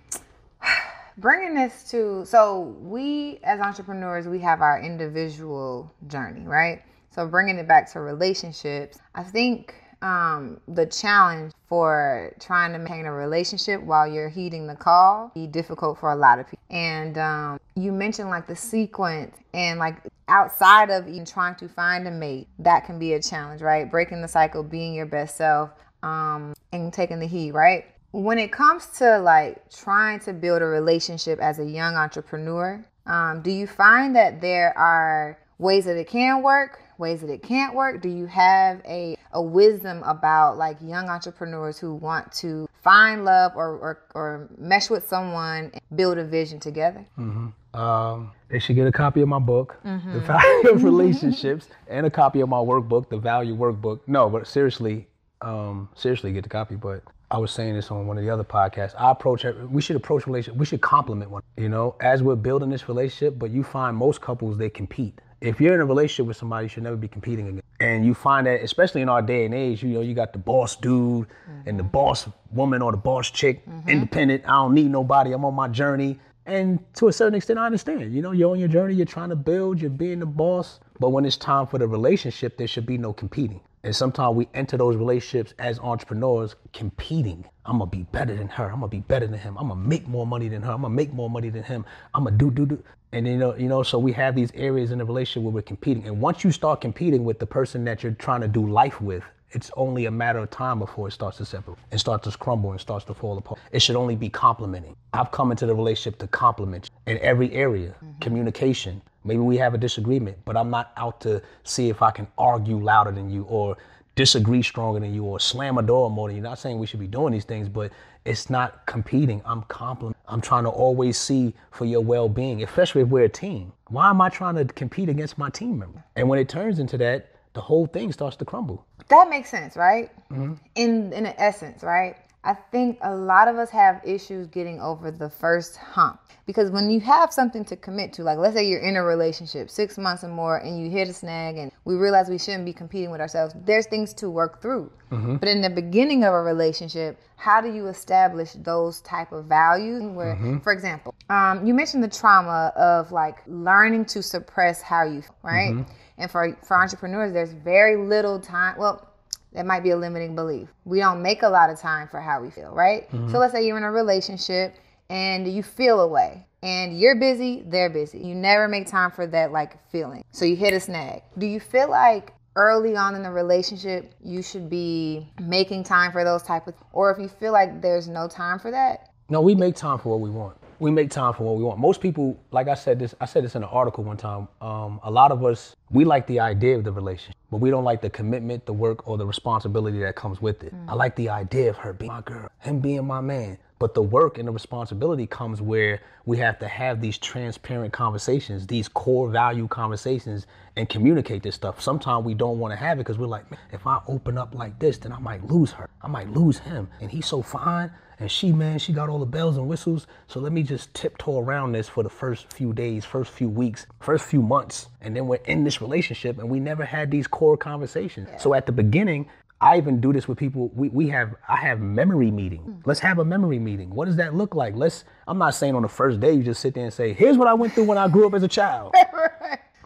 Bringing this to so we as entrepreneurs we have our individual journey, right? So bringing it back to relationships, I think um, the challenge for trying to maintain a relationship while you're heeding the call be difficult for a lot of people. And um, you mentioned like the sequence and like outside of even trying to find a mate, that can be a challenge, right? Breaking the cycle, being your best self, um, and taking the heat, right? When it comes to like trying to build a relationship as a young entrepreneur, um, do you find that there are ways that it can work, ways that it can't work? Do you have a, a wisdom about like young entrepreneurs who want to find love or, or, or mesh with someone and build a vision together? Mm-hmm. Um, they should get a copy of my book, mm-hmm. The Value of Relationships, and a copy of my workbook, The Value Workbook. No, but seriously, um, seriously, get the copy. But I was saying this on one of the other podcasts. I approach we should approach relationship. We should complement one. You know, as we're building this relationship, but you find most couples they compete. If you're in a relationship with somebody, you should never be competing again. And you find that, especially in our day and age, you know, you got the boss dude and the mm-hmm. boss woman or the boss chick, mm-hmm. independent. I don't need nobody. I'm on my journey. And to a certain extent, I understand. You know, you're on your journey. You're trying to build. You're being the boss. But when it's time for the relationship, there should be no competing. And sometimes we enter those relationships as entrepreneurs competing. I'm gonna be better than her. I'm gonna be better than him. I'm gonna make more money than her. I'm gonna make more money than him. I'm gonna do do do. And you know, you know, so we have these areas in the relationship where we're competing. And once you start competing with the person that you're trying to do life with, it's only a matter of time before it starts to separate and starts to crumble and starts to fall apart. It should only be complementing. I've come into the relationship to complement you in every area, mm-hmm. communication. Maybe we have a disagreement, but I'm not out to see if I can argue louder than you or disagree stronger than you or slam a door more than you. Not saying we should be doing these things, but it's not competing. I'm complimenting. I'm trying to always see for your well-being, especially if we're a team. Why am I trying to compete against my team member? And when it turns into that, the whole thing starts to crumble. That makes sense, right? Mm-hmm. In in essence, right? I think a lot of us have issues getting over the first hump because when you have something to commit to, like let's say you're in a relationship six months or more, and you hit a snag, and we realize we shouldn't be competing with ourselves. There's things to work through. Mm-hmm. But in the beginning of a relationship, how do you establish those type of values? Where, mm-hmm. for example, um, you mentioned the trauma of like learning to suppress how you, feel, right? Mm-hmm. And for for entrepreneurs, there's very little time. Well, that might be a limiting belief. We don't make a lot of time for how we feel, right? So mm-hmm. let's say you're in a relationship and you feel a way and you're busy, they're busy. You never make time for that like feeling. So you hit a snag. Do you feel like early on in the relationship you should be making time for those type of or if you feel like there's no time for that? No, we make time for what we want. We make time for what we want. Most people, like I said this, I said this in an article one time. Um, a lot of us, we like the idea of the relationship, but we don't like the commitment, the work, or the responsibility that comes with it. I like the idea of her being my girl, him being my man. But the work and the responsibility comes where we have to have these transparent conversations, these core value conversations, and communicate this stuff. Sometimes we don't want to have it because we're like, if I open up like this, then I might lose her. I might lose him. And he's so fine. And she, man, she got all the bells and whistles. So let me just tiptoe around this for the first few days, first few weeks, first few months. And then we're in this relationship and we never had these core conversations. So at the beginning, I even do this with people. We, we have I have memory meeting. Hmm. Let's have a memory meeting. What does that look like? Let's I'm not saying on the first day you just sit there and say, here's what I went through when I grew up as a child.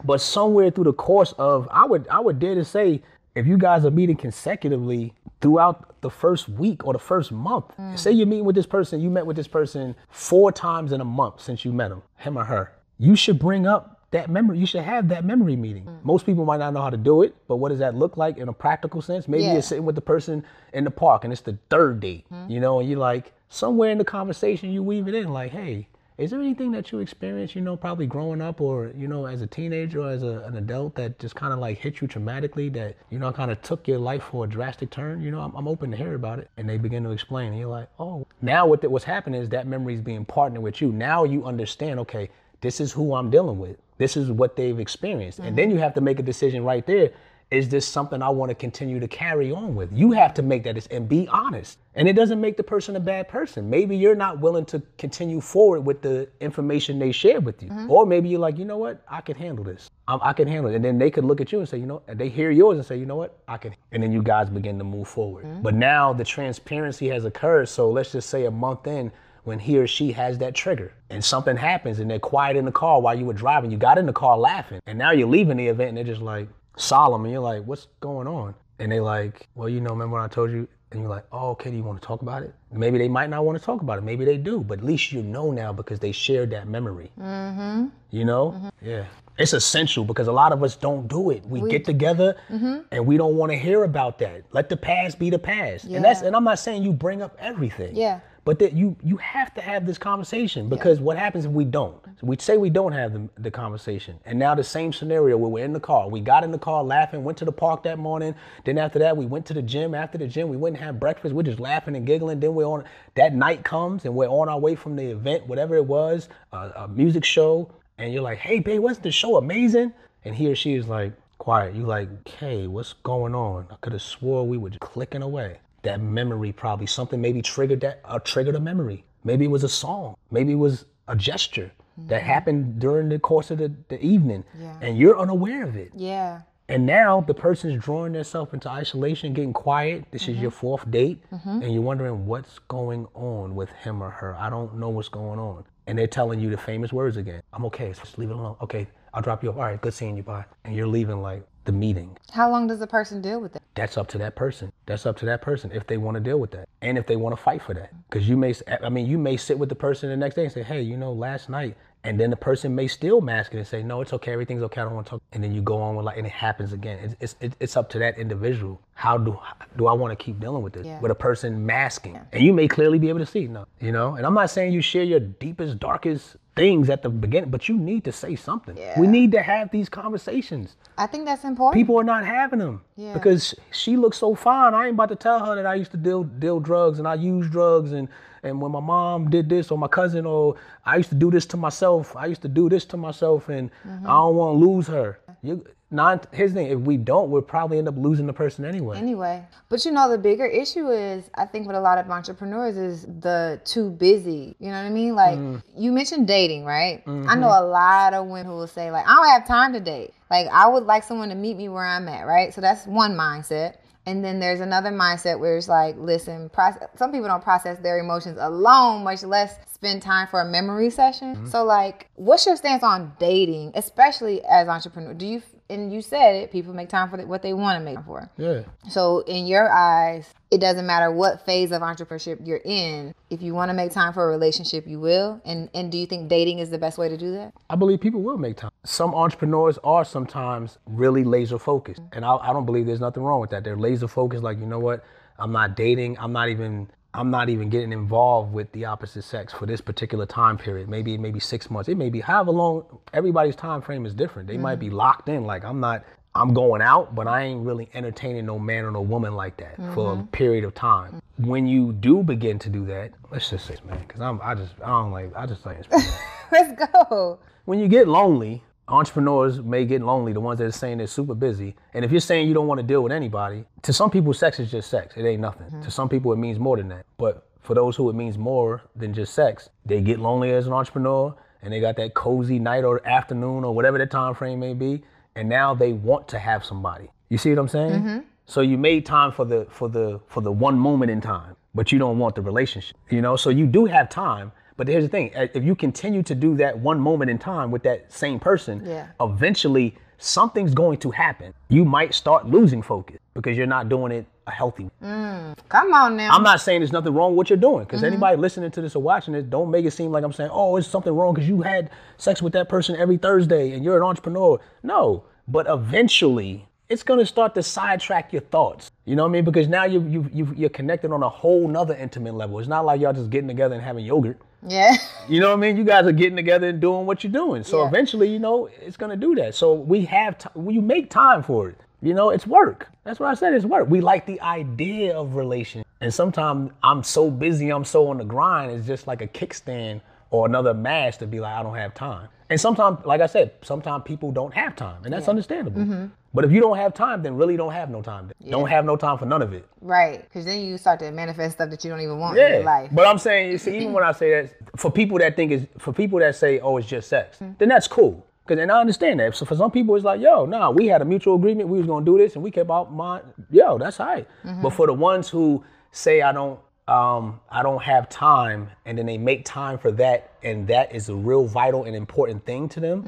But somewhere through the course of I would I would dare to say if you guys are meeting consecutively throughout the first week or the first month, hmm. say you're meeting with this person, you met with this person four times in a month since you met him, him or her, you should bring up that memory. You should have that memory meeting. Mm. Most people might not know how to do it, but what does that look like in a practical sense? Maybe Yeah. you're sitting with the person in the park and it's the third date, hmm. you know, and you're like, somewhere in the conversation, you weave it in, like, hey, is there anything that you experienced, you know, probably growing up or, you know, as a teenager or as a, an adult that just kind of like hit you traumatically that, you know, kind of took your life for a drastic turn? You know, I'm, I'm open to hear about it. And they begin to explain. And you're like, oh, now what the, what's happening is that memory is being partnered with you. Now you understand, okay, this is who I'm dealing with. This is what they've experienced. And then mm-hmm. you have to make a decision right there. Is this something I want to continue to carry on with? You have to make that and be honest. And it doesn't make the person a bad person. Maybe you're not willing to continue forward with the information they shared with you. Mm-hmm. Or maybe you're like, you know what? I can handle this. I, I can handle it. And then they could look at you and say, you know, and they hear yours and say, you know what? I can. And then you guys begin to move forward. Mm-hmm. But now the transparency has occurred. So let's just say a month in, when he or she has that trigger and something happens and they're quiet in the car while you were driving, you got in the car laughing, and now you're leaving the event and they're just like solemn, and you're like, what's going on? And they like, well, you know, remember when I told you? And you're like, oh, okay, do you want to talk about it? Maybe they might not want to talk about it. Maybe they do, but at least you know now because they shared that memory. Mm-hmm. You know? Yeah. It's essential because a lot of us don't do it. We, get together and we don't want to hear about that. Let the past be the past. And that's and I'm not saying you bring up everything. Yeah. But that you you have to have this conversation because what happens if we don't? So we say we don't have the, the conversation, and now the same scenario where we're in the car. We got in the car laughing, went to the park that morning. Then after that, we went to the gym. After the gym, we went and had breakfast. We're just laughing and giggling. Then we're on. That night comes, and we're on our way from the event, whatever it was, a, a music show. And you're like, "Hey, babe, wasn't the show amazing?" And he or she is like, "Quiet." You're like, "Okay, what's going on?" I could have swore we were just clicking away. That memory probably something maybe triggered that uh, triggered a memory. Maybe it was a song. Maybe it was a gesture that mm-hmm. happened during the course of the, the evening, Yeah. and you're unaware of it. Yeah. And now the person's drawing themselves into isolation, getting quiet. This is mm-hmm. your fourth date, mm-hmm. and you're wondering what's going on with him or her. I don't know what's going on. And they're telling you the famous words again. I'm okay. Just leave it alone. Okay, I'll drop you off. All right, good seeing you. Bye. And you're leaving like the meeting. How long does the person deal with it? That's up to that person. That's up to that person if they want to deal with that and if they want to fight for that. Because you may, I mean, you may sit with the person the next day and say, hey, you know, last night, and then the person may still mask it and say, no, it's okay, everything's okay, I don't want to talk. And then you go on with like, and it happens again. It's it's, it's, up to that individual. How do do I want to keep dealing with this Yeah. with a person masking? And you may clearly be able to see, no, you know. And I'm not saying you share your deepest, darkest things at the beginning, but you need to say something. We need to have these conversations I think that's important. people are not having them Yeah. because she looks so fine. I ain't about to tell her that I used to deal deal drugs and I use drugs and and when my mom did this or my cousin or I used to do this to myself. I used to do this to myself and Mm-hmm. I don't want to lose her. You not his thing. If we don't, we'll probably end up losing the person anyway. Anyway, but you know the bigger issue is I think with a lot of entrepreneurs is the too busy. You know what I mean? Like Mm. you mentioned dating, right? I Mm-hmm. know a lot of women who will say like I don't have time to date. Like I would like someone to meet me where I'm at, right? So that's one mindset. And then there's another mindset where it's like, listen, process, some people don't process their emotions alone, much less spend time for a memory session. Mm-hmm. So like, what's your stance on dating, especially as entrepreneur? Do you and you said it, people make time for what they want to make time for. Yeah. So, in your eyes, it doesn't matter what phase of entrepreneurship you're in. If you want to make time for a relationship, you will. And and do you think dating is the best way to do that? I believe people will make time. Some entrepreneurs are sometimes really laser focused, and I, I don't believe there's nothing wrong with that. They're laser focused, like you know what? I'm not dating. I'm not even. I'm not even getting involved with the opposite sex for this particular time period. Maybe maybe six months. It may be however long. Everybody's time frame is different. They might be mm-hmm. locked in. Like I'm not. I'm going out, but I ain't really entertaining no man or no woman like that for a mm-hmm. period of time. Mm-hmm. When you do begin to do that, let's just say, man, because I'm I just I don't like I just like. Let's go. when you get lonely, entrepreneurs may get lonely, the ones that are saying they're super busy. And if you're saying you don't want to deal with anybody, to some people, sex is just sex. It ain't nothing. Mm-hmm. To some people, it means more than that. But for those who it means more than just sex, they get lonely as an entrepreneur and they got that cozy night or afternoon or whatever the time frame may be. And now they want to have somebody. You see what I'm saying? Mm-hmm. So you made time for the for the for the one moment in time, but you don't want the relationship. You know, so you do have time. But here's the thing: uh, if you continue to do that one moment in time with that same person, Yeah. eventually something's going to happen. You might start losing focus because you're not doing it a healthy. way. Come on now. I'm not saying there's nothing wrong with what you're doing because anybody listening to this or watching this, don't make it seem like I'm saying, oh, it's something wrong because you had sex with that person every Thursday and you're an entrepreneur. No, but eventually it's going to start to sidetrack your thoughts. You know what I mean? Because now you, you, you, you're connected on a whole nother intimate level. It's not like y'all just getting together and having yogurt. Yeah. You know what I mean? You guys are getting together and doing what you're doing. So Yeah. eventually, you know, it's gonna do that. So we have t- you make time for it. You know, it's work. That's what I said. It's work. We like the idea of relation, and sometimes I'm so busy, I'm so on the grind. It's just like a kickstand or another mask to be like, I don't have time. And sometimes, like I said, sometimes people don't have time, and that's understandable. Mm-hmm. But if you don't have time, then really don't have no time. Don't have no time for none of it. Right. Because then you start to manifest stuff that you don't even want in your Yeah, life. but I'm saying, you see, even when I say that, for people that think it's, for people that say, oh, it's just sex, mm-hmm. then that's cool. Cause, and I understand that. So for some people, it's like, yo, nah, we had a mutual agreement, we was gonna do this, and we kept out mind. Yo, that's all right. Mm-hmm. But for the ones who say, I don't, um, I don't have time, and then they make time for that, and that is a real vital and important thing to them.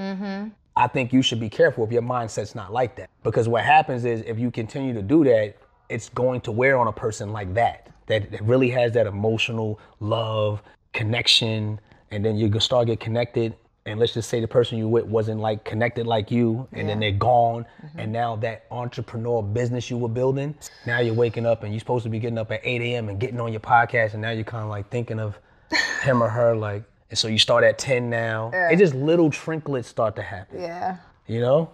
I think you should be careful if your mindset's not like that. Because what happens is if you continue to do that, it's going to wear on a person like that, that, that really has that emotional love, connection, and then you start get connected. And let's just say the person you with wasn't like connected like you, and then they're gone. Mm-hmm. And now that entrepreneur business you were building, now you're waking up and you're supposed to be getting up at 8 a.m. and getting on your podcast, and now you're kind of like thinking of him or her, like, and so you start at 10 now. It's just little trinklets start to happen. yeah. You know?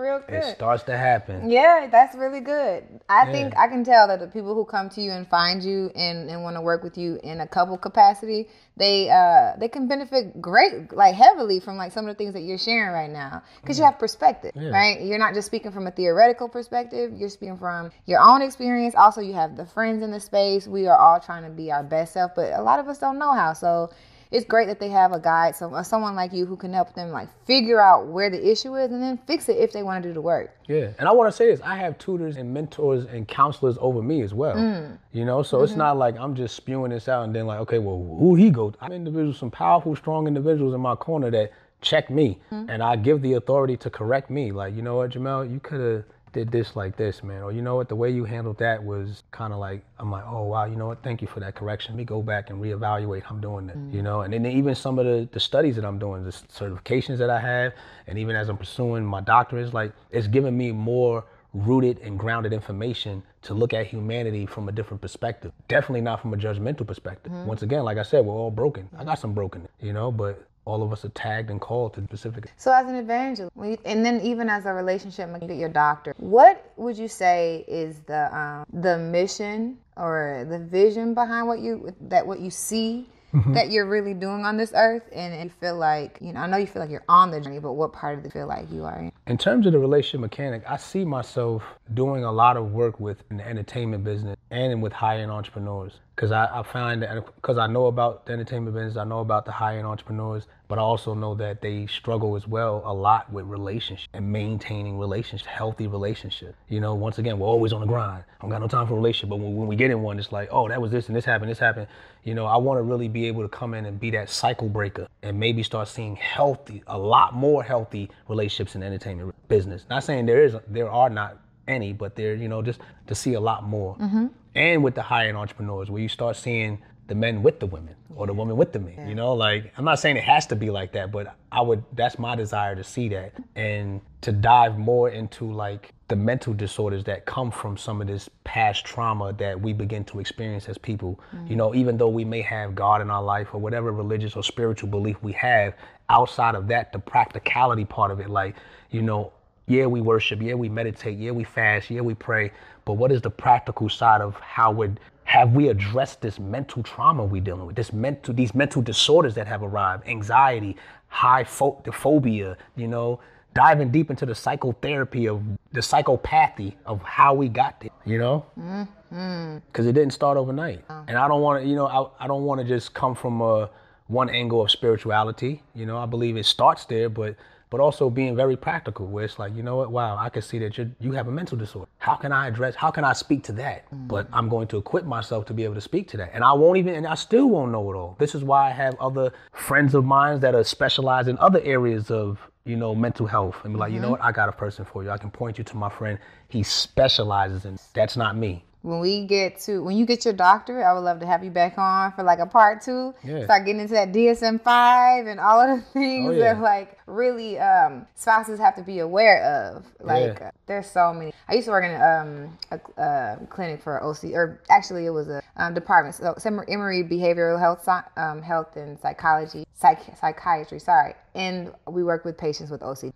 Real good. It starts to happen. Yeah, that's really good. I Yeah. think I can tell that the people who come to you and find you and, and want to work with you in a couple capacity, they uh they can benefit great like heavily from like some of the things that you're sharing right now because you have perspective, Yeah. right? You're not just speaking from a theoretical perspective, you're speaking from your own experience. Also, you have the friends in the space. We are all trying to be our best self, but a lot of us don't know how. So it's great that they have a guide, so uh, someone like you who can help them like figure out where the issue is and then fix it if they want to do the work. Yeah, and I want to say this: I have tutors and mentors and counselors over me as well. Mm. You know, so Mm-hmm. it's not like I'm just spewing this out and then like, okay, well, who he go? I have individuals, some powerful, strong individuals in my corner that check me, Mm-hmm. and I give the authority to correct me. Like, you know what, Jamel, you could have did this like this, man, or you know what, the way you handled that was kind of like, I'm like, oh wow, you know what, thank you for that correction. Let me go back and reevaluate. how I'm doing this, Mm-hmm. you know, and then even some of the the studies that I'm doing, the certifications that I have, and even as I'm pursuing my doctorates, like it's giving me more rooted and grounded information to look at humanity from a different perspective. Definitely not from a judgmental perspective. Once again, like I said, we're all broken. I got some broken, you know, but all of us are tagged and called to specific. So as an evangelist, you, and then even as a relationship, you get your doctor, what would you say is the um, the mission or the vision behind what you that what you see that you're really doing on this earth, and you feel like you know, I know you feel like you're on the journey, but what part of it feel like you are in? In terms of the relationship mechanic, I see myself doing a lot of work with in the entertainment business and with high-end entrepreneurs. Because I, I find that because I know about the entertainment business, I know about the high-end entrepreneurs, but I also know that they struggle as well a lot with relationships and maintaining relationships, healthy relationships. You know, once again, we're always on the grind. I don't got no time for a relationship, but when, when we get in one, it's like, oh, that was this and this happened, this happened. You know, I want to really be able to come in and be that cycle breaker and maybe start seeing healthy, a lot more healthy relationships in the entertainment business. Not saying there is, there are not any, but there, you know, just to see a lot more. Mm-hmm. And with the high end entrepreneurs, where you start seeing the men with the women or the women with the men. You know, like I'm not saying it has to be like that, but I would. That's my desire to see that and to dive more into like the mental disorders that come from some of this past trauma that we begin to experience as people. You know, even though we may have God in our life or whatever religious or spiritual belief we have, outside of that, the practicality part of it, like you know, yeah, we worship, yeah, we meditate, yeah, we fast, yeah, we pray. But what is the practical side of how would have we addressed this mental trauma we're dealing with, this mental, these mental disorders that have arrived, anxiety, high pho- the phobia, you know, diving deep into the psychotherapy of the psychopathy of how we got there, you know? Mm-hmm. Because it didn't start overnight. Oh. And I don't want to, you know, I, I don't want to just come from a, one angle of spirituality. You know, I believe it starts there, but but also being very practical, where it's like, you know what, wow, I can see that you you have a mental disorder. How can I address? How can I speak to that? Mm. But I'm going to equip myself to be able to speak to that, and I won't even, and I still won't know it all. This is why I have other friends of mine that are specialized in other areas of you know mental health, and be like, you know mm-hmm. what, I got a person for you. I can point you to my friend. He specializes in. That's not me. When we get to when you get your doctorate, I would love to have you back on for like a part two. Yeah. Start getting into that DSM five and all of the things Oh, yeah. that like really um, spouses have to be aware of. Like Yeah. uh, there's so many. I used to work in um, a clinic for OC, or actually it was a um, department. So Emory Behavioral Health, um, Health and Psychology, Psych- Psychiatry. Sorry, and we work with patients with OCD.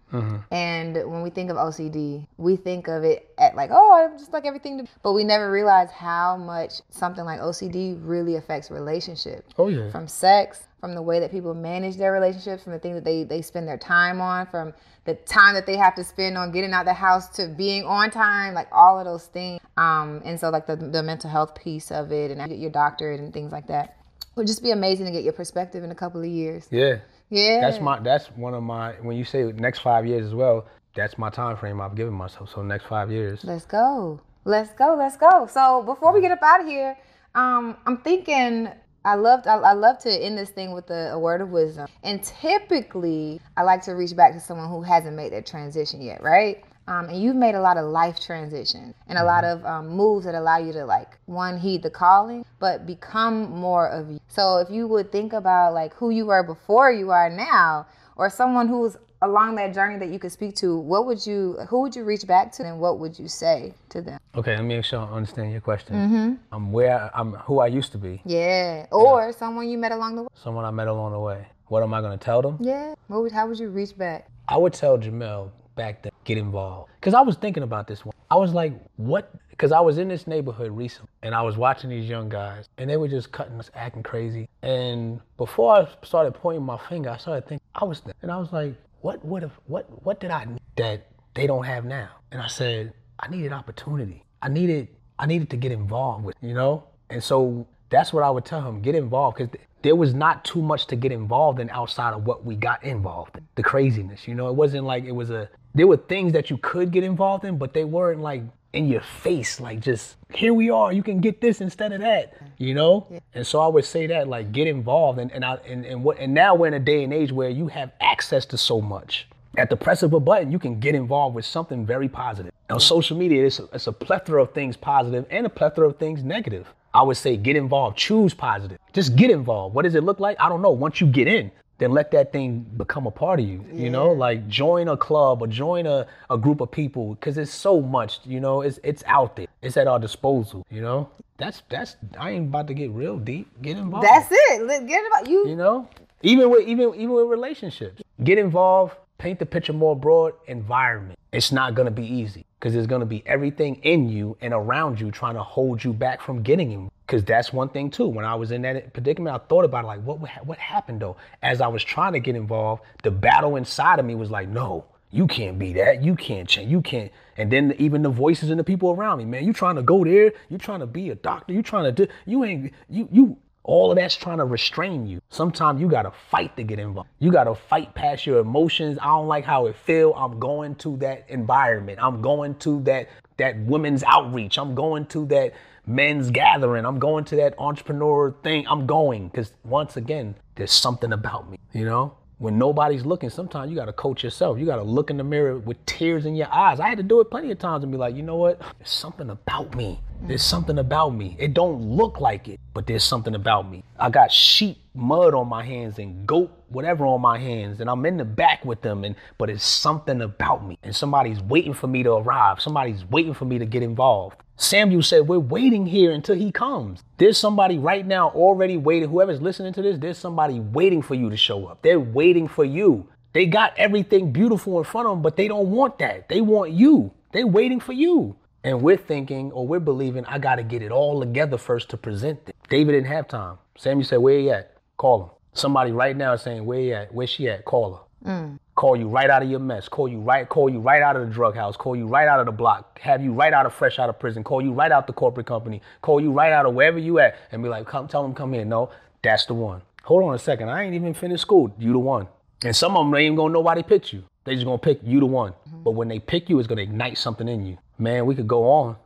And when we think of OCD, we think of it at like, oh, I'm just like everything. To... But we never realize how much something like OCD really affects relationships. Oh yeah. From sex, from the way that people manage their relationships, from the things that they, they spend their time on, from the time that they have to spend on getting out the house to being on time, like all of those things. Um, and so like the, the mental health piece of it and get your doctorate and things like that. Would just be amazing to get your perspective in a couple of years. Yeah. Yeah. That's my that's one of my when you say next five years as well, that's my time frame I've given myself. So next five years. Let's go. Let's go. Let's go. So before we get up out of here, um, I'm thinking I loved I, I love to end this thing with a, a word of wisdom. And typically I like to reach back to someone who hasn't made that transition yet, right? Um, and you've made a lot of life transitions and a lot of um, moves that allow you to like one heed the calling, but become more of you. So if you would think about like who you were before you are now, or someone who's along that journey that you could speak to, what would you, who would you reach back to, and what would you say to them? Okay, let me make sure I understand your question. I'm where I'm who I used to be, Yeah, or someone you met along the way. someone I met along the way. What am I gonna tell them? Yeah, what would, how would you reach back? I would tell Jamel back then, get involved. Because I was thinking about this one. I was like, what? Because I was in this neighborhood recently and I was watching these young guys and they were just cutting us, acting crazy. And before I started pointing my finger, I started thinking, I was, and I was like, what would have, what, what did I need that they don't have now? And I said, I needed opportunity. I needed, I needed to get involved with, you know? And so that's what I would tell him, get involved. Because there was not too much to get involved in outside of what we got involved in. The craziness, you know, it wasn't like it was a, there were things that you could get involved in, but they weren't like in your face, like just here we are, you can get this instead of that, you know? Yeah. And so I would say that, like, get involved and, and I and, and what and now we're in a day and age where you have access to so much. At the press of a button, you can get involved with something very positive. On social media, it's a, it's a plethora of things positive and a plethora of things negative. I would say get involved, choose positive. Just get involved. What does it look like? I don't know. Once you get in, then let that thing become a part of you. Yeah. You know, like join a club or join a, a group of people because it's so much, you know, it's it's out there. It's at our disposal, you know? That's that's I ain't about to get real deep. Get involved. That's it. Let's get involved. You You know? Even with even even with relationships. Get involved, paint the picture more broad, environment. It's not gonna be easy because there's going to be everything in you and around you trying to hold you back from getting him. Because that's one thing too. When I was in that predicament, I thought about it, like, what what happened though? As I was trying to get involved, the battle inside of me was like, no, you can't be that. You can't change. You can't. And then even the voices and the people around me, man, you trying to go there. You trying to be a doctor. You trying to do. You ain't. You you all of that's trying to restrain you. Sometimes you gotta fight to get involved. You gotta fight past your emotions. I don't like how it feel. I'm going to that environment. I'm going to that that women's outreach. I'm going to that men's gathering. I'm going to that entrepreneur thing. I'm going because once again, there's something about me. You know, when nobody's looking, sometimes you got to coach yourself. You got to look in the mirror with tears in your eyes. I had to do it plenty of times and be like, you know what? There's something about me. There's something about me. It don't look like it, but there's something about me. I got sheep mud on my hands and goat whatever on my hands and I'm in the back with them and but it's something about me and somebody's waiting for me to arrive. Somebody's waiting for me to get involved. Samuel said, We're waiting here until he comes. There's somebody right now already waiting. Whoever's listening to this, there's somebody waiting for you to show up. They're waiting for you. They got everything beautiful in front of them, but they don't want that. They want you. They're waiting for you. And we're thinking or we're believing, I got to get it all together first to present it. David didn't have time. Samuel said, Where you at? Call him. Somebody right now is saying, Where you at? Where she at? Call her. Mm. Call you right out of your mess. Call you right, call you right out of the drug house. Call you right out of the block. Have you right out of fresh out of prison. Call you right out the corporate company. Call you right out of wherever you at and be like, come tell them come here. No, that's the one. Hold on a second. I ain't even finished school. You the one. And some of them they ain't gonna nobody pick you. They just gonna pick you the one. Mm-hmm. But when they pick you, it's gonna ignite something in you. Man, we could go on.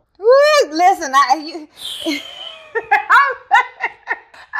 Listen, I you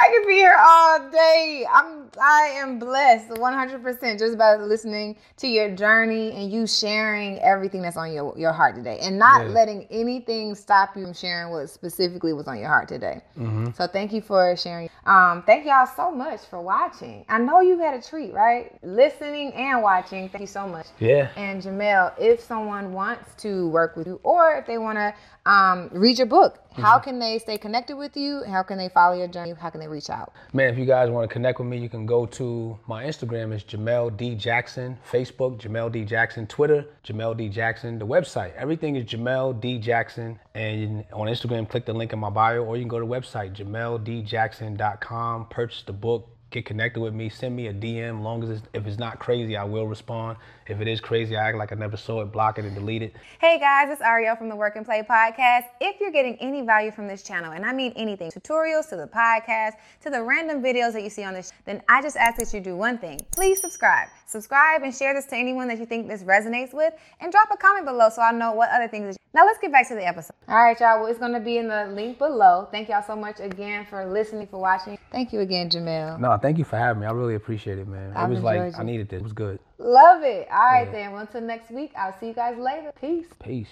I could be here all day. I'm I am blessed 100% just by listening to your journey and you sharing everything that's on your your heart today and not yeah. letting anything stop you from sharing what specifically was on your heart today. Mm-hmm. So thank you for sharing. Um thank y'all so much for watching. I know you had a treat, right? Listening and watching. Thank you so much. Yeah. And Jamel, if someone wants to work with you or if they want to um, read your book. Mm-hmm. How can they stay connected with you? How can they follow your journey? How can they reach out? Man, if you guys want to connect with me, you can go to my Instagram. Is Jamel D. Jackson, Facebook Jamel D. Jackson, Twitter Jamel D. Jackson, the website. Everything is Jamel D. Jackson, and on Instagram click the link in my bio, or you can go to the website jameldjackson.com, purchase the book, get connected with me, send me a DM. Long as it's, if it's not crazy, I will respond. If it is crazy, I act like I never saw it, block it, and delete it. Hey guys, it's Arylle from the Work and Play podcast. If you're getting any value from this channel, and I mean anything, tutorials to the podcast, to the random videos that you see on this, then I just ask that you do one thing. Please subscribe. Subscribe and share this to anyone that you think this resonates with, and drop a comment below so I know what other things. Now let's get back to the episode. All right, y'all. Well, it's gonna be in the link below. Thank y'all so much again for listening, for watching. Thank you again, Jamel. No, thank you for having me. I really appreciate it, man. I've it was like you. I needed this. It was good. Love it. All right, yeah. then. Well, until next week, I'll see you guys later. Peace. Peace.